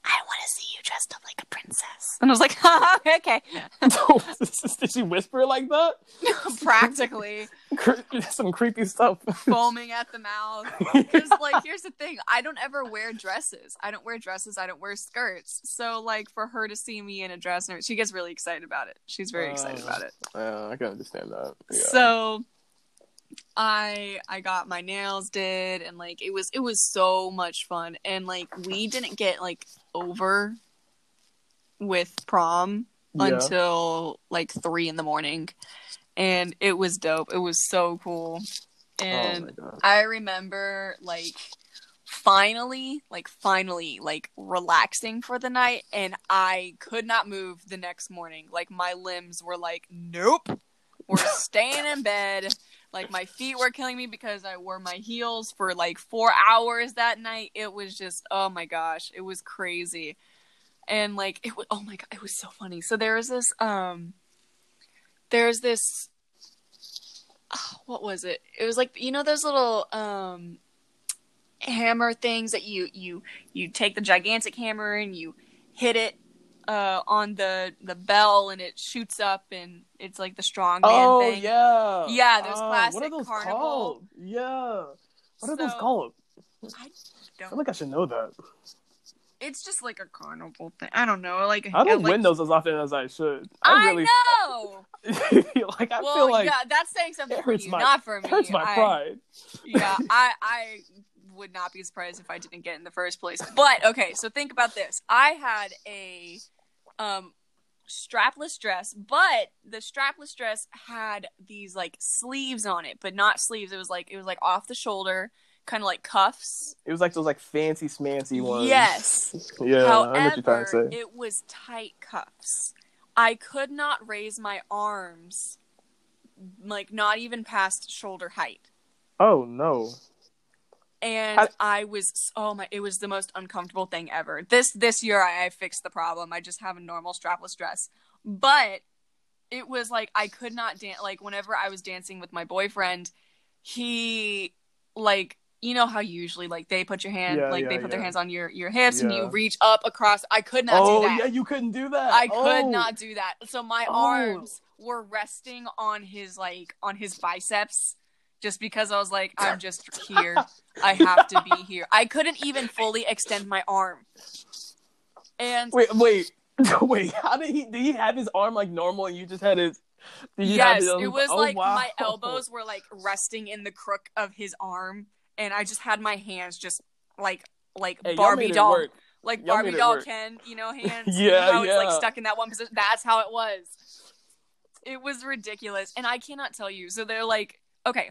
i want to see you dressed up like a princess. And i was like okay Did she whisper like that? practically. Some creepy stuff. foaming at the mouth. Because like here's the thing i don't ever wear dresses. I don't wear dresses i don't wear skirts. So like for her to see me in a dress and she gets really excited about it. She's very excited Uh, about it. I can understand that. Yeah. so i i got my nails did and like it was it was so much fun and like we didn't get like over with prom Yeah. until like three in the morning, and it was dope. It was so cool, oh and god. I remember like finally, like finally, like relaxing for the night, and I could not move the next morning. Like my limbs were like, nope, we're staying in bed. Like my feet were killing me because I wore my heels for like four hours that night. It was just, oh my gosh, it was crazy. And like it was, oh my god, it was so funny. So there was this, um, there's this what was it? It was like you know those little um hammer things that you you you take the gigantic hammer and you hit it uh on the the bell and it shoots up and it's like the strong man Oh thing. yeah. Yeah, those Uh, What classic are those carnival- called? Yeah. What are those called? I I don't. feel like I should know that. It's just like a carnival thing. I don't know. Like I don't like, win those as often as I should. I, I really know. like. I well, feel like yeah, that's saying something for you, my- not for me. hurts my I- pride. yeah, I I would not be surprised if I didn't get in the first place. But okay, so think about this. I had a um strapless dress, but the strapless dress had these like sleeves on it, but not sleeves. It was like it was like off the shoulder, kind of like cuffs. It was like those like fancy smancy ones. Yes. Yeah. I know what you're trying However, to say. it was tight cuffs. I could not raise my arms like not even past shoulder height. Oh no. And How- I was oh my it was the most uncomfortable thing ever. This this year I, I fixed the problem. I just have a normal strapless dress. But it was like I could not dance like whenever I was dancing with my boyfriend, he like you know how usually like they put your hand Yeah, like they yeah, put their hands on your your hips and you reach up across. I could not oh do that. yeah, you couldn't do that. I could Oh. not do that. So my Oh. arms were resting on his like on his biceps just because I was like I'm just here. I have to be here. I couldn't even fully extend my arm. And Wait, wait, wait. How did he? Did he have his arm like normal, and you just had his? Did you have yes, his- it was oh, like wow. my elbows were like resting in the crook of his arm and I just had my hands just like like Hey, Barbie doll like Y'all Barbie doll work. Ken, you know, hands. Yeah, you know how it's like stuck in that one position. That's how it was. It was ridiculous, and I cannot tell you. So they're like, okay,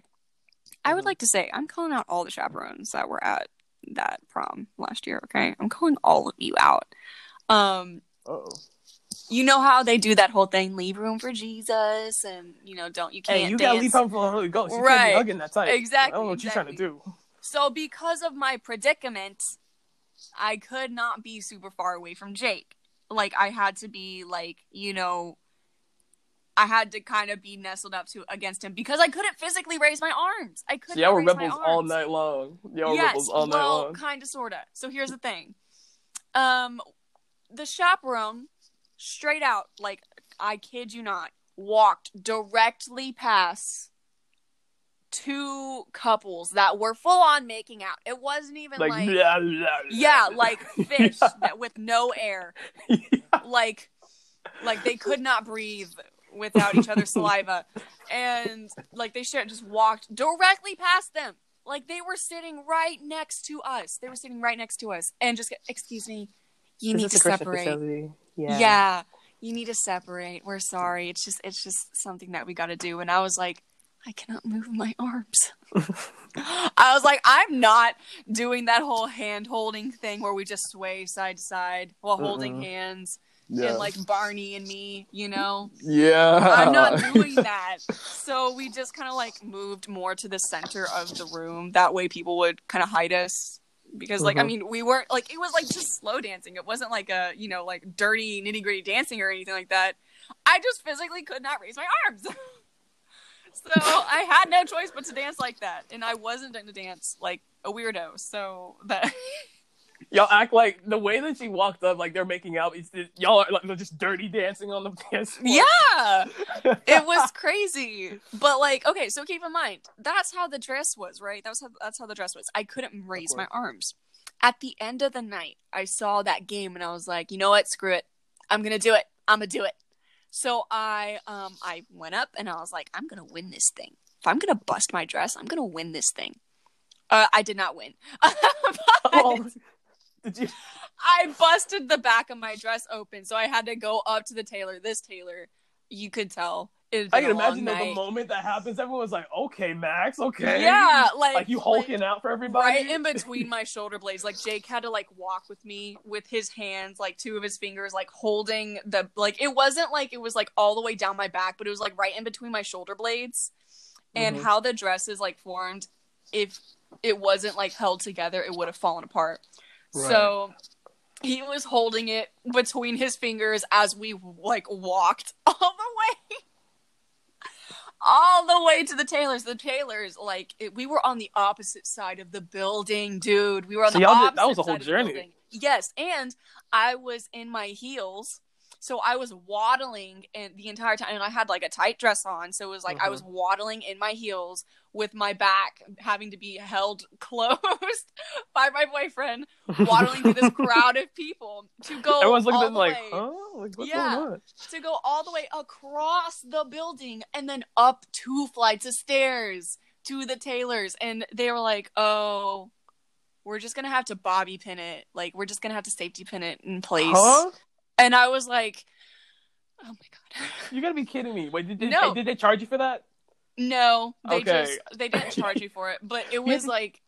I would Mhm. like to say I'm calling out all the chaperones that were at that prom last year. Okay, I'm calling all of you out. Um, Uh-oh. you know how they do that whole thing, leave room for Jesus, and you know, don't you can't Hey, you dance. gotta leave room for the Holy Ghost. You can't Right. be hugging that tight. Exactly, I don't know what you're trying to do. So because of my predicament, I could not be super far away from Jake. Like I had to be like, you know, I had to kind of be nestled up to against him because I couldn't physically raise my arms. I couldn't y'all were rebels all night long. Y'all were yes, rebels all night well, long. kind of, sorta. So here's the thing. Um, the chaperone, straight out, like I kid you not, walked directly past two couples that were full on making out. It wasn't even Like, like, blah, blah, blah. yeah, like fish Yeah. that with no air, like like they could not breathe without each other's saliva, and like they should just walked directly past them. Like they were sitting right next to us. They were sitting right next to us, and just excuse me, you Is need to separate. facility? Yeah. you need to separate. We're sorry. It's just it's just something that we got to do. And I was like, I cannot move my arms. I was like, I'm not doing that whole hand holding thing where we just sway side to side while holding Mm-mm. hands Yeah. and like Barney and me, you know. yeah. I'm not doing that. So we just kind of like moved more to the center of the room. That way people would kind of hide us. Because like I Mhm. mean we weren't like it was like just slow dancing. It wasn't like a you know like dirty nitty gritty dancing or anything like that. I just physically could not raise my arms. so I had no choice but to dance like that, and I wasn't going to dance like a weirdo. So that Y'all act like the way that she walked up, like they're making out. Is y'all are like they're just dirty dancing on the dance floor. yeah, it was crazy. But like, okay, so keep in mind that's how the dress was, right? That was how that's how the dress was. I couldn't raise my arms. At the end of the night, I saw that game and I was like, you know what? Screw it. I'm gonna do it. I'm gonna do it. So I um I went up and I was like, I'm gonna win this thing. If I'm gonna bust my dress, I'm gonna win this thing. Uh, I did not win. But- Oh, Did you? I busted the back of my dress open, so I had to go up to the tailor. This tailor, you could tell. I can imagine though, the moment that happens, everyone's like, "Okay, Macks, okay." Yeah, like like you hulking out for everybody. right in between my shoulder blades. Like Jake had to like walk with me with his hands, like two of his fingers, like holding the like. It wasn't like it was like all the way down my back, but it was like right in between my shoulder blades. And Mhm. how the dress is like formed, if it wasn't like held together, it would have fallen apart. Right. So he was holding it between his fingers as we like walked all the way all the way to the tailors the tailors like it, we were on the opposite side of the building dude we were on So the opposite did- that was a whole side journey. yes and i was in my heels so i was waddling and the entire time and i had like a tight dress on so it was like i Mhm. was waddling in my heels with my back having to be held closed by my boyfriend waddling through this crowd of people to go Everyone's looking all at like, way, "Huh? Like, Yeah. going on?" to go all the way across the building and then up two flights of stairs to the tailors and they were like oh we're just gonna have to bobby pin it like we're just gonna have to safety pin it in place Huh? And i was like oh my god You gotta be kidding me! Wait, did, did, No. did they charge you for that? no they Okay. just they didn't charge you for it but it was like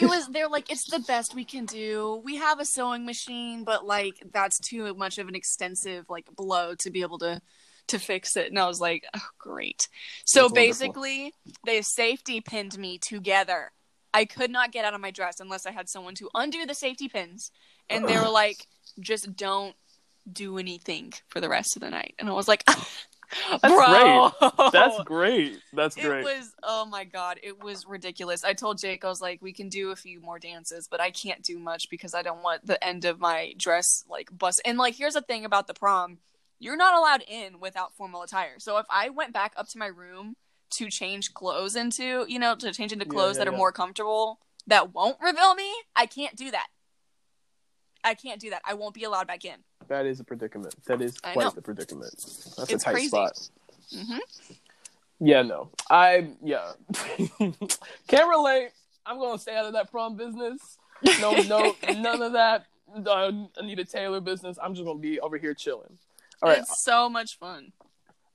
it was they're like it's the best we can do we have a sewing machine but like that's too much of an extensive like blow to be able to to fix it and i was like oh great so That's wonderful. basically they safety pinned me together i could not get out of my dress unless i had someone to undo the safety pins and they were like just don't do anything for the rest of the night and i was like That's bro That's great. That's great. it was oh my god, it was ridiculous. I told Jake I was like, we can do a few more dances, but I can't do much because I don't want the end of my dress like bust. And like, here's the thing about the prom: you're not allowed in without formal attire. So if I went back up to my room to change clothes into, you know, to change into Yeah, clothes yeah, that are yeah. more comfortable that won't reveal me, I can't do that. I can't do that. I won't be allowed back in. That is a predicament. That is I quite know. the predicament. That's It's a tight crazy. spot. hmm Yeah, no. I yeah. Can't relate. I'm gonna stay out of that prom business. No, no, none of that. Uh, Anita Taylor business. I'm just gonna be over here chilling. All right, It's so much fun.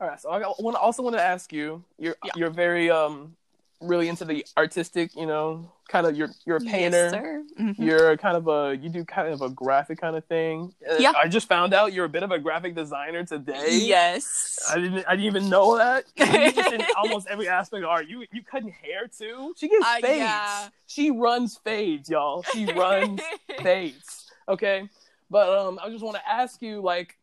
all right. So I want also want to ask you. You're Yeah. you're very um really into the artistic. You know, kind of you're you're a painter. Yes, sir. Mhm. You're kind of a you do kind of a graphic kind of thing. Uh, Yeah. I just found out you're a bit of a graphic designer today. Yes. I didn't. I didn't even know that. In almost every aspect of art. You you cutting hair too. She gets Uh, fades. yeah. She runs fades, y'all. She runs fades. Okay, but um, I just want to ask you like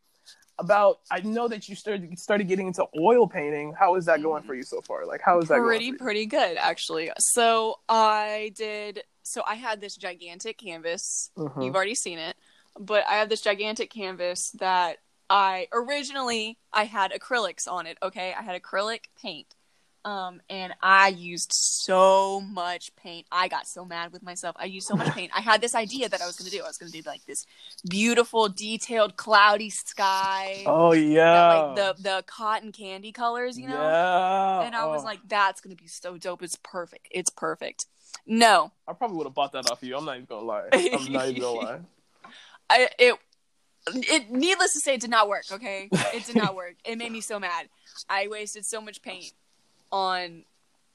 about. I know that you started started getting into oil painting. How is that going for you so far? Like, how is that pretty going? Pretty good actually. So I did. So I had this gigantic canvas. Mhm. You've already seen it, but I have this gigantic canvas that I originally I had acrylics on it. Okay, I had acrylic paint. Um, and I used so much paint. I got so mad with myself. I used so much paint. I had this idea that I was going to do. I was going to do like this beautiful, detailed, cloudy sky. Oh that, yeah. like the the cotton candy colors, you know. Yeah. And I was Oh, like, that's gonna be so dope. It's perfect. It's perfect. No, I probably would have bought that off you. I'm not even gonna lie. I'm not even gonna lie. I it it needless to say, it did not work. Okay, it did not work. It made me so mad. I wasted so much paint on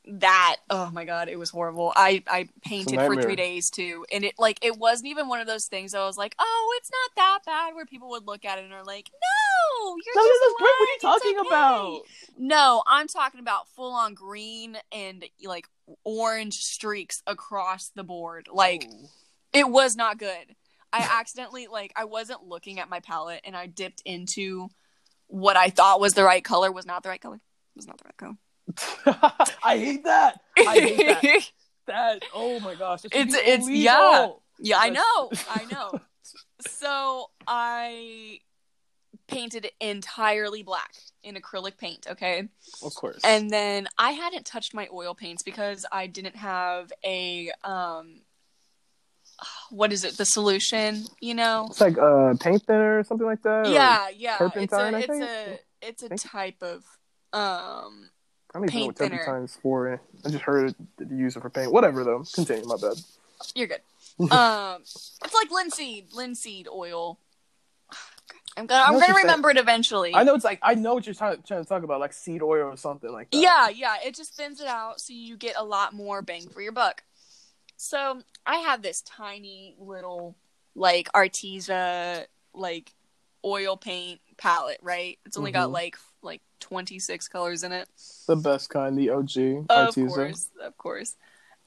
that. Oh my god, it was horrible. I I painted for three days too, and it like it wasn't even one of those things. I was like, oh, it's not that bad. Where people would look at it and are like, no, you're No, just. What are you talking okay." about? No, I'm talking about full on green and like orange streaks across the board. Like Oh. it was not good. I accidentally like I wasn't looking at my palette and I dipped into what I thought was the right color was not the right color. it Was not the right color. I hate that. I hate that. that. Oh my gosh. It's- it's- illegal. yeah. yeah, I know. I know. So I painted it entirely black in acrylic paint, okay? Of course. And then I hadn't touched my oil paints because I didn't have a um what is it? The solution, you know? it's like uh paint thinner or something like that. Yeah, yeah. turpentine, I it's a think? it's a it's a type of um I don't even know paint what thinner. turpentine's for. I just heard that you use it for paint. Whatever though. Continue. My bad. you're good. um, it's like linseed, linseed oil. I'm gonna, know I'm gonna you're saying. remember it eventually. I know it's like I know what you're trying, trying to talk about, like seed oil or something like that. Yeah, yeah, it just thins it out so you get a lot more bang for your buck. So I have this tiny little like Arteza like oil paint palette, right? It's only got Mhm. like like 26 colors in it. the best kind, the OG Of Arteza. course, of course.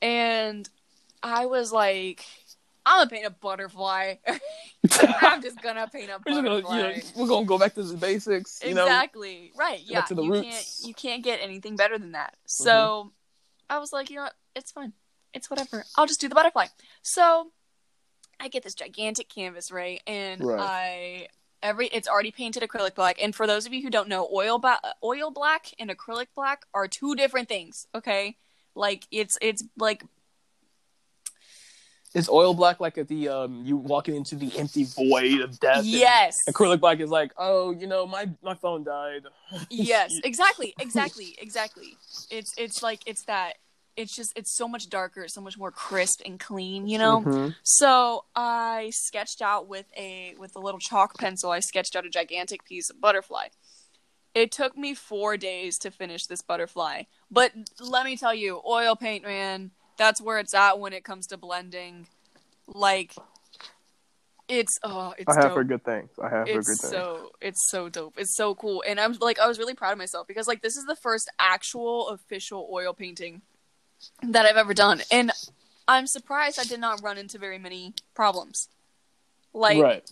And I was like, I'm gonna paint a butterfly. I'm just gonna paint a We're just gonna, butterfly. you know, we're gonna go back to the basics. You know, exactly right yeah to the you roots. can't you can't get anything better than that mm-hmm. so i was like you know what it's fine it's whatever i'll just do the butterfly so i get this gigantic canvas right and Right. i every it's already painted acrylic black and for those of you who don't know oil ba- oil black and acrylic black are two different things okay like it's it's like Is oil black like at the um you walking into the empty void of death? yes Acrylic black is like, oh, you know, my my phone died. yes exactly exactly exactly it's it's like it's that it's just it's so much darker so much more crisp and clean you know Mhm. so i sketched out with a with a little chalk pencil i sketched out a gigantic piece of butterfly it took me four days to finish this butterfly but let me tell you oil paint man that's where it's at when it comes to blending like it's oh it's I have dope heard good things. I have heard good it's things. so it's so dope it's so cool and i'm like i was really proud of myself because like this is the first actual official oil painting that i've ever done. And i'm surprised i did not run into very many problems. Like right.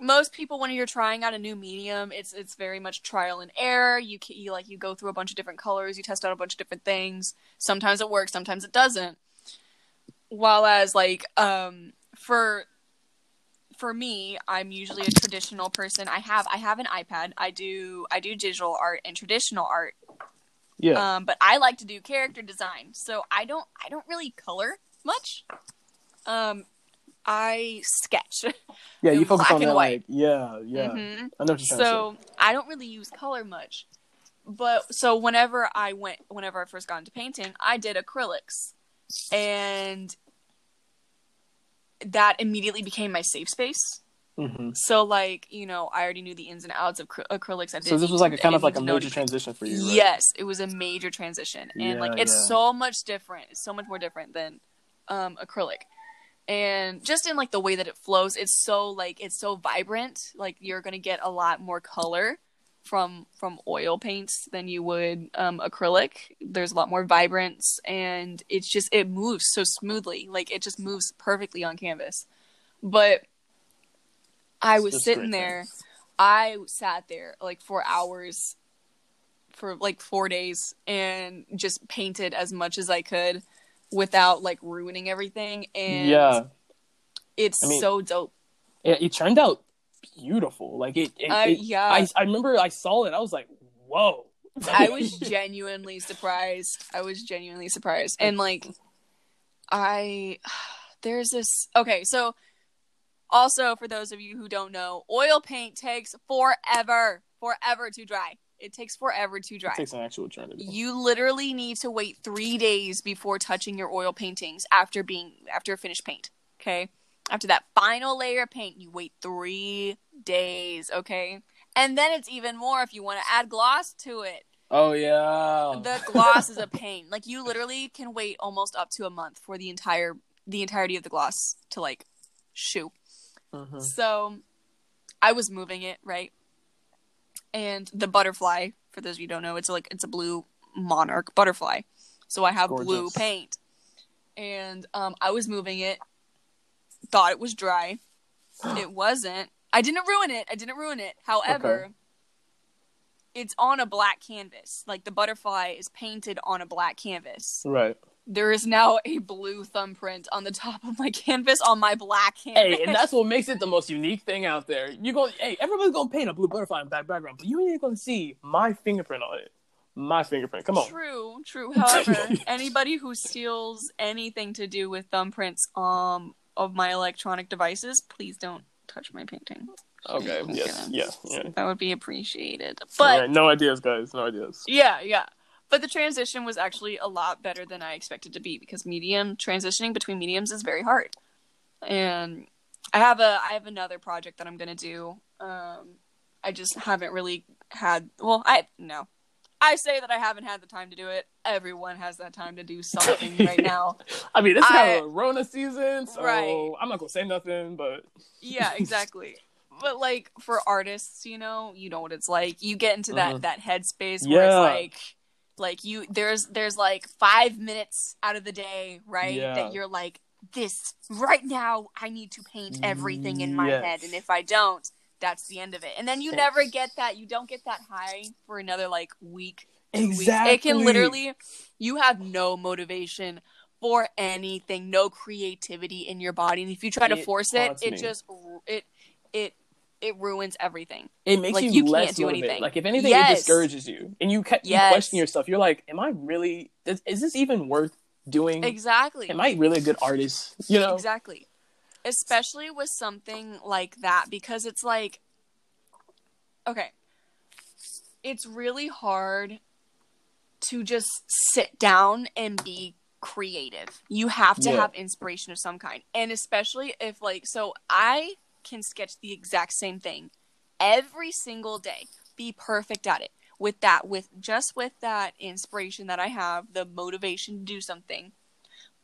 most people when you're trying out a new medium it's it's very much trial and error. You, ca- you like you go through a bunch of different colors you test out a bunch of different things. Sometimes it works sometimes it doesn't. While as like um for for me i'm usually a traditional person. I have i have an ipad. I do i do digital art and traditional art Yeah. um, but I like to do character design, so I don't I don't really color much. Um, I sketch. yeah, you focus on and that white. like yeah, yeah. Mhm. I know what you're trying to So I don't really use color much. But so whenever I went, whenever I first got into painting, I did acrylics, and that immediately became my safe space. Mhm. So like you know, I already knew the ins and outs of acry- acrylics. I So this was like a kind of like a major transition for you, right? Yes, it was a major transition, and Yeah, like it's yeah. so much different. It's so much more different than um, acrylic, and just in like the way that it flows, it's so like it's so vibrant. Like you're gonna get a lot more color from from oil paints than you would um, acrylic. There's a lot more vibrance, and it's just it moves so smoothly. Like it just moves perfectly on canvas. But I was sitting there. I sat there like for hours for like four days and just painted as much as I could without like ruining everything. And Yeah. it's I mean- so dope. Yeah, it turned out beautiful. Like it, it, Uh, it- yeah. I I remember I saw it. I was like, whoa. I was genuinely surprised. I was genuinely surprised. And like I there's this okay, so also for those of you who don't know, oil paint takes forever, forever to dry. It takes forever to dry. It takes an actual eternity. You literally need to wait three days before touching your oil paintings after being after finished paint. Okay, after that final layer of paint, you wait three days. Okay, and then it's even more if you want to add gloss to it. Oh yeah. The gloss is a pain. Like you literally can wait almost up to a month for the entire the entirety of the gloss to like shoot. Mhm. So I was moving it, right? And the butterfly, for those of you who don't know, it's like it's a blue monarch butterfly. So I have blue paint. And um I was moving it, thought it was dry. It wasn't. I didn't ruin it. I didn't ruin it. However, Okay. it's on a black canvas. Like the butterfly is painted on a black canvas. Right. There is now a blue thumbprint on the top of my canvas on my black canvas. Hey, and that's what makes it the most unique thing out there. You go, hey, everybody's gonna paint a blue butterfly in the back background, but you ain't gonna see my fingerprint on it. My fingerprint. Come on. True, true. However, anybody who steals anything to do with thumbprints um of my electronic devices, please don't touch my painting. Okay. Yes. gonna- Yeah. Yeah. That would be appreciated. But no ideas, guys. No ideas. yeah, yeah. But the transition was actually a lot better than I expected to be because medium transitioning between mediums is very hard. and I have a I have another project that I'm gonna do. Um, I just haven't really had. Well, I no, I say that I haven't had the time to do it. Everyone has that time to do something right now. I mean, it's kind of a Rona season, so Right. I'm not gonna say nothing, but Yeah, exactly. but like for artists, you know, you know what it's like. You get into that Mhm. that headspace where Yeah. it's like like you there's there's like 5 minutes out of the day, right? Yeah. That you're like this right now I need to paint everything in my Yes. head and if I don't, that's the end of it. And then you never get that you don't get that high for another like week. weeks. exactly. It can literally you have no motivation for anything, no creativity in your body. And if you try to It force it, it me. just it it it ruins everything. it makes like, you, you can't less do anything. Like if anything, Yes. it discourages you, and you, ca- you Yes. question yourself. You're like, "Am I really? Is, is this even worth doing? Exactly. Am I really a good artist? You know? Exactly. Especially with something like that because it's like okay. It's really hard to just sit down and be creative. You have to Yeah. have inspiration of some kind. And especially if like so I can sketch the exact same thing every single day. Be perfect at it. With that with just with that inspiration that I have, the motivation to do something.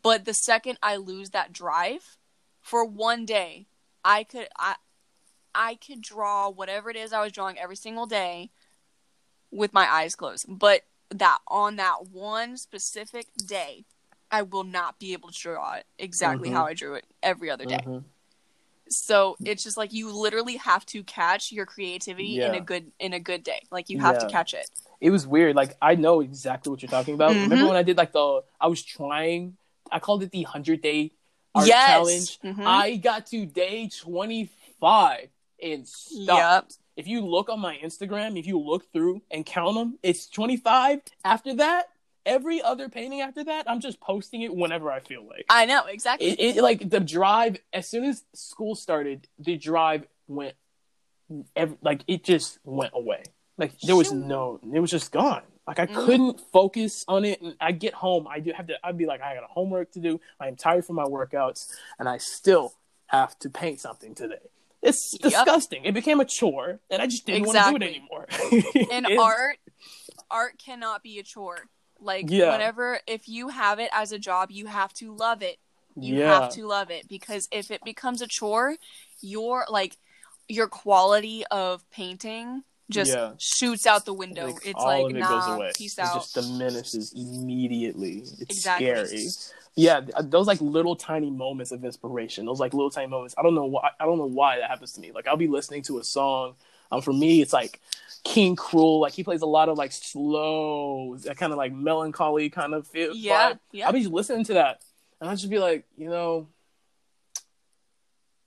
But the second I lose that drive for one day, I could I I could draw whatever it is I was drawing every single day with my eyes closed. But that on that one specific day, I will not be able to draw it exactly Mhm. how I drew it every other day. Mhm. So it's just like you literally have to catch your creativity in a good in a good day. Like you have to catch it. It was weird. Like I know exactly what you're talking about. Remember Mhm. when I did like the? I was trying. I called it the hundred day art Yes. challenge. Mhm. I got to day 25 and stopped. Yep. If you look on my Instagram, if you look through and count them, it's 25. After that, every other painting after that, I'm just posting it whenever I feel like. I know exactly. It, it like the drive. As soon as school started, the drive went. Every, like it just went away. Like there was no. It was just gone. Like I Mhm. couldn't focus on it. And I get home, I do have to. I'd be like, I got a homework to do. I am tired from my workouts, and I still have to paint something today. It's Yep. disgusting. It became a chore, and I just didn't Exactly. want to do it anymore. and art art cannot be a chore like Yeah. whenever if you have it as a job you have to love it you yeah, have to love it because if it becomes a chore your like your quality of painting just Yeah. shoots out the window Like, it's like it nah peace it out just diminishes immediately. It's Exactly. scary. Yeah, uh, those like little tiny moments of inspiration. Those like little tiny moments. I don't know why. I don't know why that happens to me. Like I'll be listening to a song. Um, for me, it's like King Krule. Like he plays a lot of like slow, that kind of like melancholy kind of feel. yeah vibe. yeah I'll be listening to that, and I just be like, you know,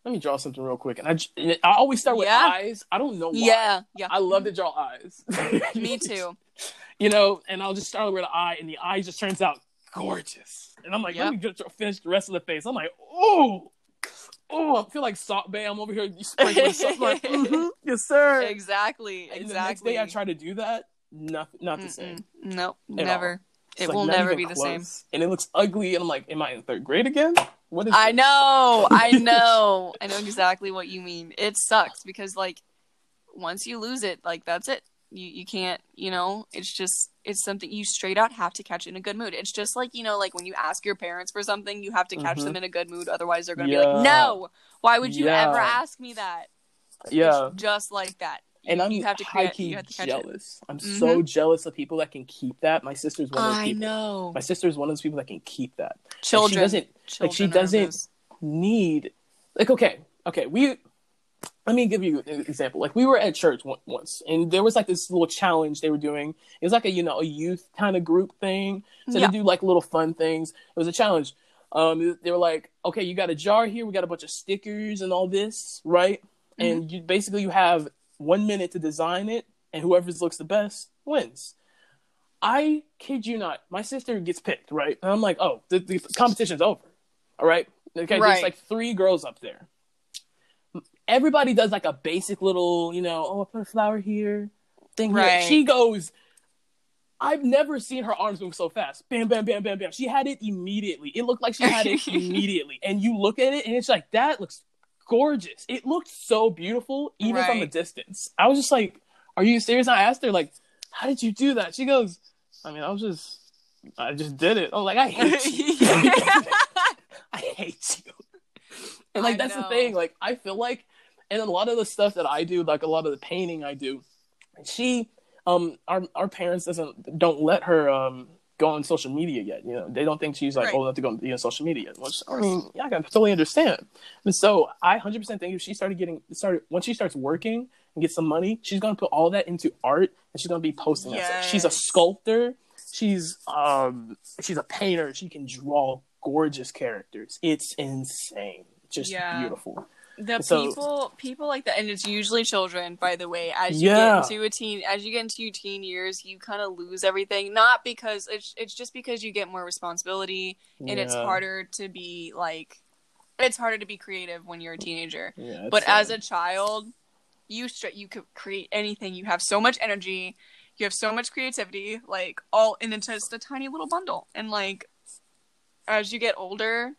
let me draw something real quick. And I, I always start with Yeah. eyes. I don't know why. yeah yeah I love to draw eyes. me too you know, and I'll just start with the eye, and the eye just turns out gorgeous. And I'm like, let me just finish the rest of the face. I'm like, oh, oh, I feel like Salt Bae. I'm over here sprinkling. I'm like, mhm, yes, sir. exactly And exactly the next day I try to do that, not, not the same. nope never it like will never be the same. And it looks ugly, and I'm like, am I in third grade again? What is I this? know, I know, I know exactly what you mean. It sucks because like once you lose it, like that's it. You you can't, you know. It's just it's something you straight out have to catch in a good mood. It's just like you know, like when you ask your parents for something, you have to catch Mhm. them in a good mood. Otherwise, they're gonna be like, "No, why would you Yeah. ever ask me that?" Yeah. It's just like that. And I'm you have to key you have to catch it. jealous. I'm so jealous of people that can keep that. My sister's one of those I people. know. My sister's one of those people that can keep that. Like, Children, she doesn't like she doesn't need like okay okay we let me give you an example like we were at church one, once and there was like this little challenge they were doing it was like a you know a youth kind of group thing so Yeah. they do like little fun things it was a challenge um they were like okay you got a jar here we got a bunch of stickers and all this right and you basically you have one minute to design it and whoever looks the best wins I kid you not, my sister gets picked, right? And I'm like, oh, the, the competition's over. All right. Okay, Right. there's like three girls up there. Everybody does like a basic little, you know, oh, I put a flower here, thing here. Right. She goes I've never seen her arms move so fast. Bam, bam, bam, bam, bam. She had it immediately. It looked like she had it immediately. And you look at it and it's like, that looks gorgeous. It looked so beautiful, even from a distance. I was just like, are you serious? I asked her, like, how did you do that? She goes, I mean, I was just, I just did it. Was like, I hate you. I hate you. And like I that's the thing. Like I feel like, and a lot of the stuff that I do, like a lot of the painting I do, she, um, our our parents doesn't don't let her um go on social media yet. You know, they don't think she's like Right. old enough to go be on social media. Which I mean, yeah, I can totally understand. And so I hundred percent think if she started getting started once she starts working and get some money, she's gonna put all that into art and she's gonna be posting that. stuff. She's a sculptor. She's um she's a painter. She can draw gorgeous characters. It's insane. Just Yeah. beautiful. The So- people people like that and it's usually children by the way. As you Yeah. get into a teen as you get into your teen years you kind of lose everything. Not because it's it's just because you get more responsibility and it's harder to be like it's harder to be creative when you're a teenager. Yeah, but as a child you str- you could create anything. You have so much energy. You have so much creativity like all in it's just a tiny little bundle. And like as you get older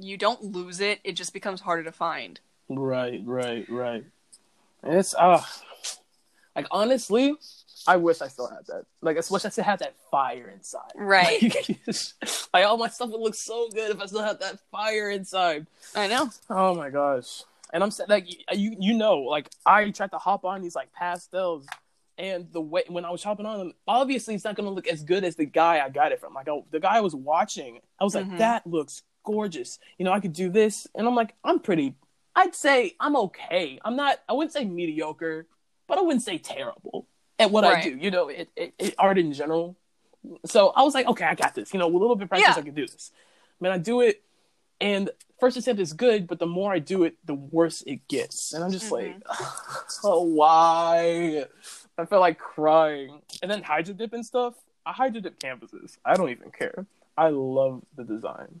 you don't lose it. It just becomes harder to find right, right, right. And it's uh like honestly, I wish I still had that. Like I wish I still had that fire inside. Right. Like, like all my stuff would look so good if I still had that fire inside. i know Oh my gosh. And I'm like you you know like I tried to hop on these like pastels and the way when I was hopping on them obviously it's not going to look as good as the guy I got it from. Like I, the guy I was watching, I was like Mhm. that looks gorgeous. You know, I could do this and I'm like I'm pretty I'd say I'm okay. I'm not I wouldn't say mediocre, but I wouldn't say terrible at what I do. You know, it, it, it art in general. So I was like, okay, I got this. You know, with a little bit of practice, Yeah. I can do this. Man, I do it, and first attempt is good, but the more I do it, the worse it gets. And I'm just like, oh, why? I felt like crying. And then hydro dip and stuff. I hydro dip canvases. I don't even care. I love the design.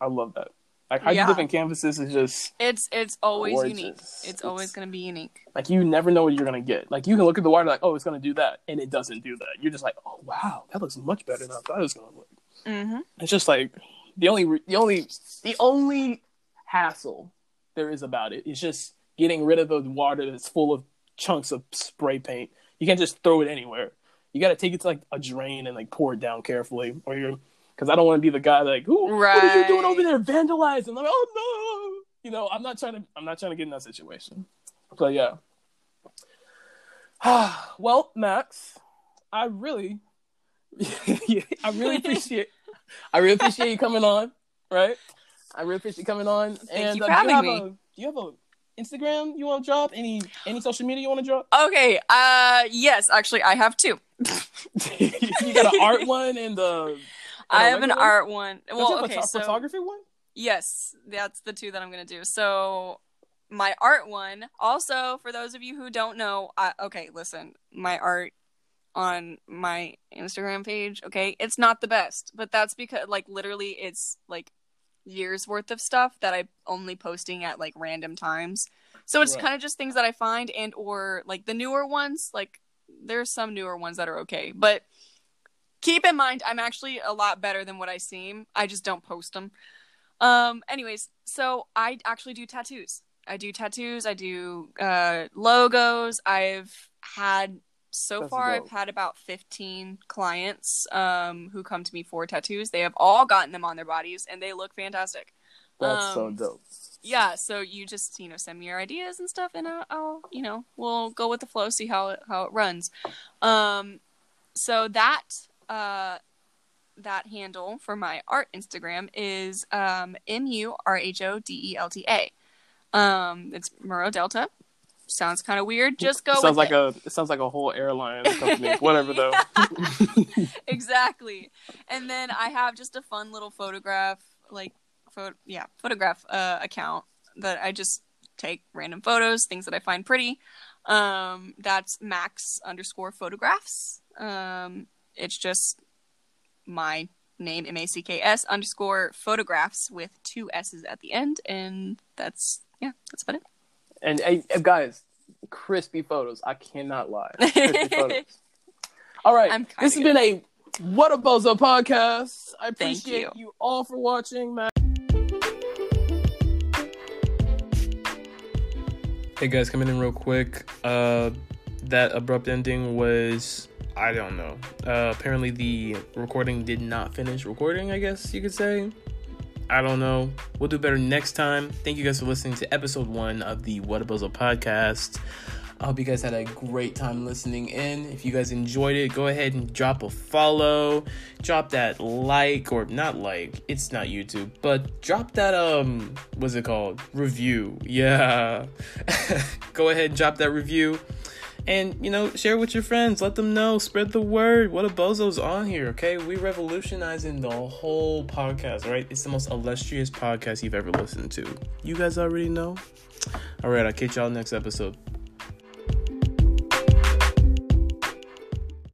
I love that. Like hydro Yeah. dip and canvases is just it's it's always Gorgeous. unique it's, It's- always going to be unique like you never know what you're gonna get. Like you can look at the water like, oh, it's gonna do that, and it doesn't do that. You're just like, oh wow, that looks much better than I thought it was gonna look. mm-hmm. It's just like the only re- the only the only hassle there is about it is just getting rid of the water that's full of chunks of spray paint. You can't just throw it anywhere. You got to take it to like a drain and like pour it down carefully, or you're because I don't want to be the guy like, Ooh, what are you doing over there, vandalizing? Like, oh no, you know, I'm not trying to I'm not trying to get in that situation. So yeah. well, Macks, I really, I really appreciate, I really appreciate you coming on. Right, I really appreciate you coming on. and you uh, for do you have having a do you have a Instagram you want to drop? Any any social media you want to drop? okay uh yes actually i have two you got an art one and the. I have an art one well okay so photography one. Yes, that's the two that I'm gonna do. So my art one, also for those of you who don't know, I, okay, listen, my art on my Instagram page, okay, it's not the best, but that's because like literally it's like years worth of stuff that I'm only posting at like random times. So it's Right. kind of just things that I find and or like the newer ones, like there's some newer ones that are okay, but keep in mind I'm actually a lot better than what I seem. I just don't post them. Um. Anyways, so I actually do tattoos. I do tattoos. I do uh, logos. I've had so That's far. dope. I've had about fifteen clients um, who come to me for tattoos. They have all gotten them on their bodies, and they look fantastic. That's so Um, dope. Yeah. So you just you know send me your ideas and stuff, and I'll, I'll you know we'll go with the flow, see how it how it runs. Um. So that uh that handle for my art Instagram is um, M U R H O D E L T A. Um, it's Muro Delta. Sounds kind of weird. Just go. It sounds with like it. a it sounds like a whole airline company. Whatever though. exactly. And then I have just a fun little photograph, like, pho- yeah, photograph uh, account that I just take random photos, things that I find pretty. Um, that's Macks underscore photographs. Um, it's just my name, M A C K S underscore photographs with two S's at the end. And that's, yeah, that's about it. And hey, hey, guys, crispy photos. I cannot lie. Crispy photos. All right. I'm kinda this has been a What a Bozo podcast. I Thank appreciate you. all for watching, man. Hey guys, coming in real quick. Uh, that abrupt ending was I don't know. Uh, apparently the recording did not finish recording. I guess you could say. I don't know. We'll do better next time. Thank you guys for listening to episode one of the What a Buzzle podcast. I hope you guys had a great time listening in. If you guys enjoyed it, go ahead and drop a follow, drop that like or not like, it's not YouTube, but drop that um what's it called? Review. Yeah. go ahead and drop that review. And you know, share with your friends, let them know, spread the word. What a bozo's on here, okay? We revolutionizing the whole podcast, right? It's the most illustrious podcast you've ever listened to. You guys already know. All right, I'll catch y'all next episode.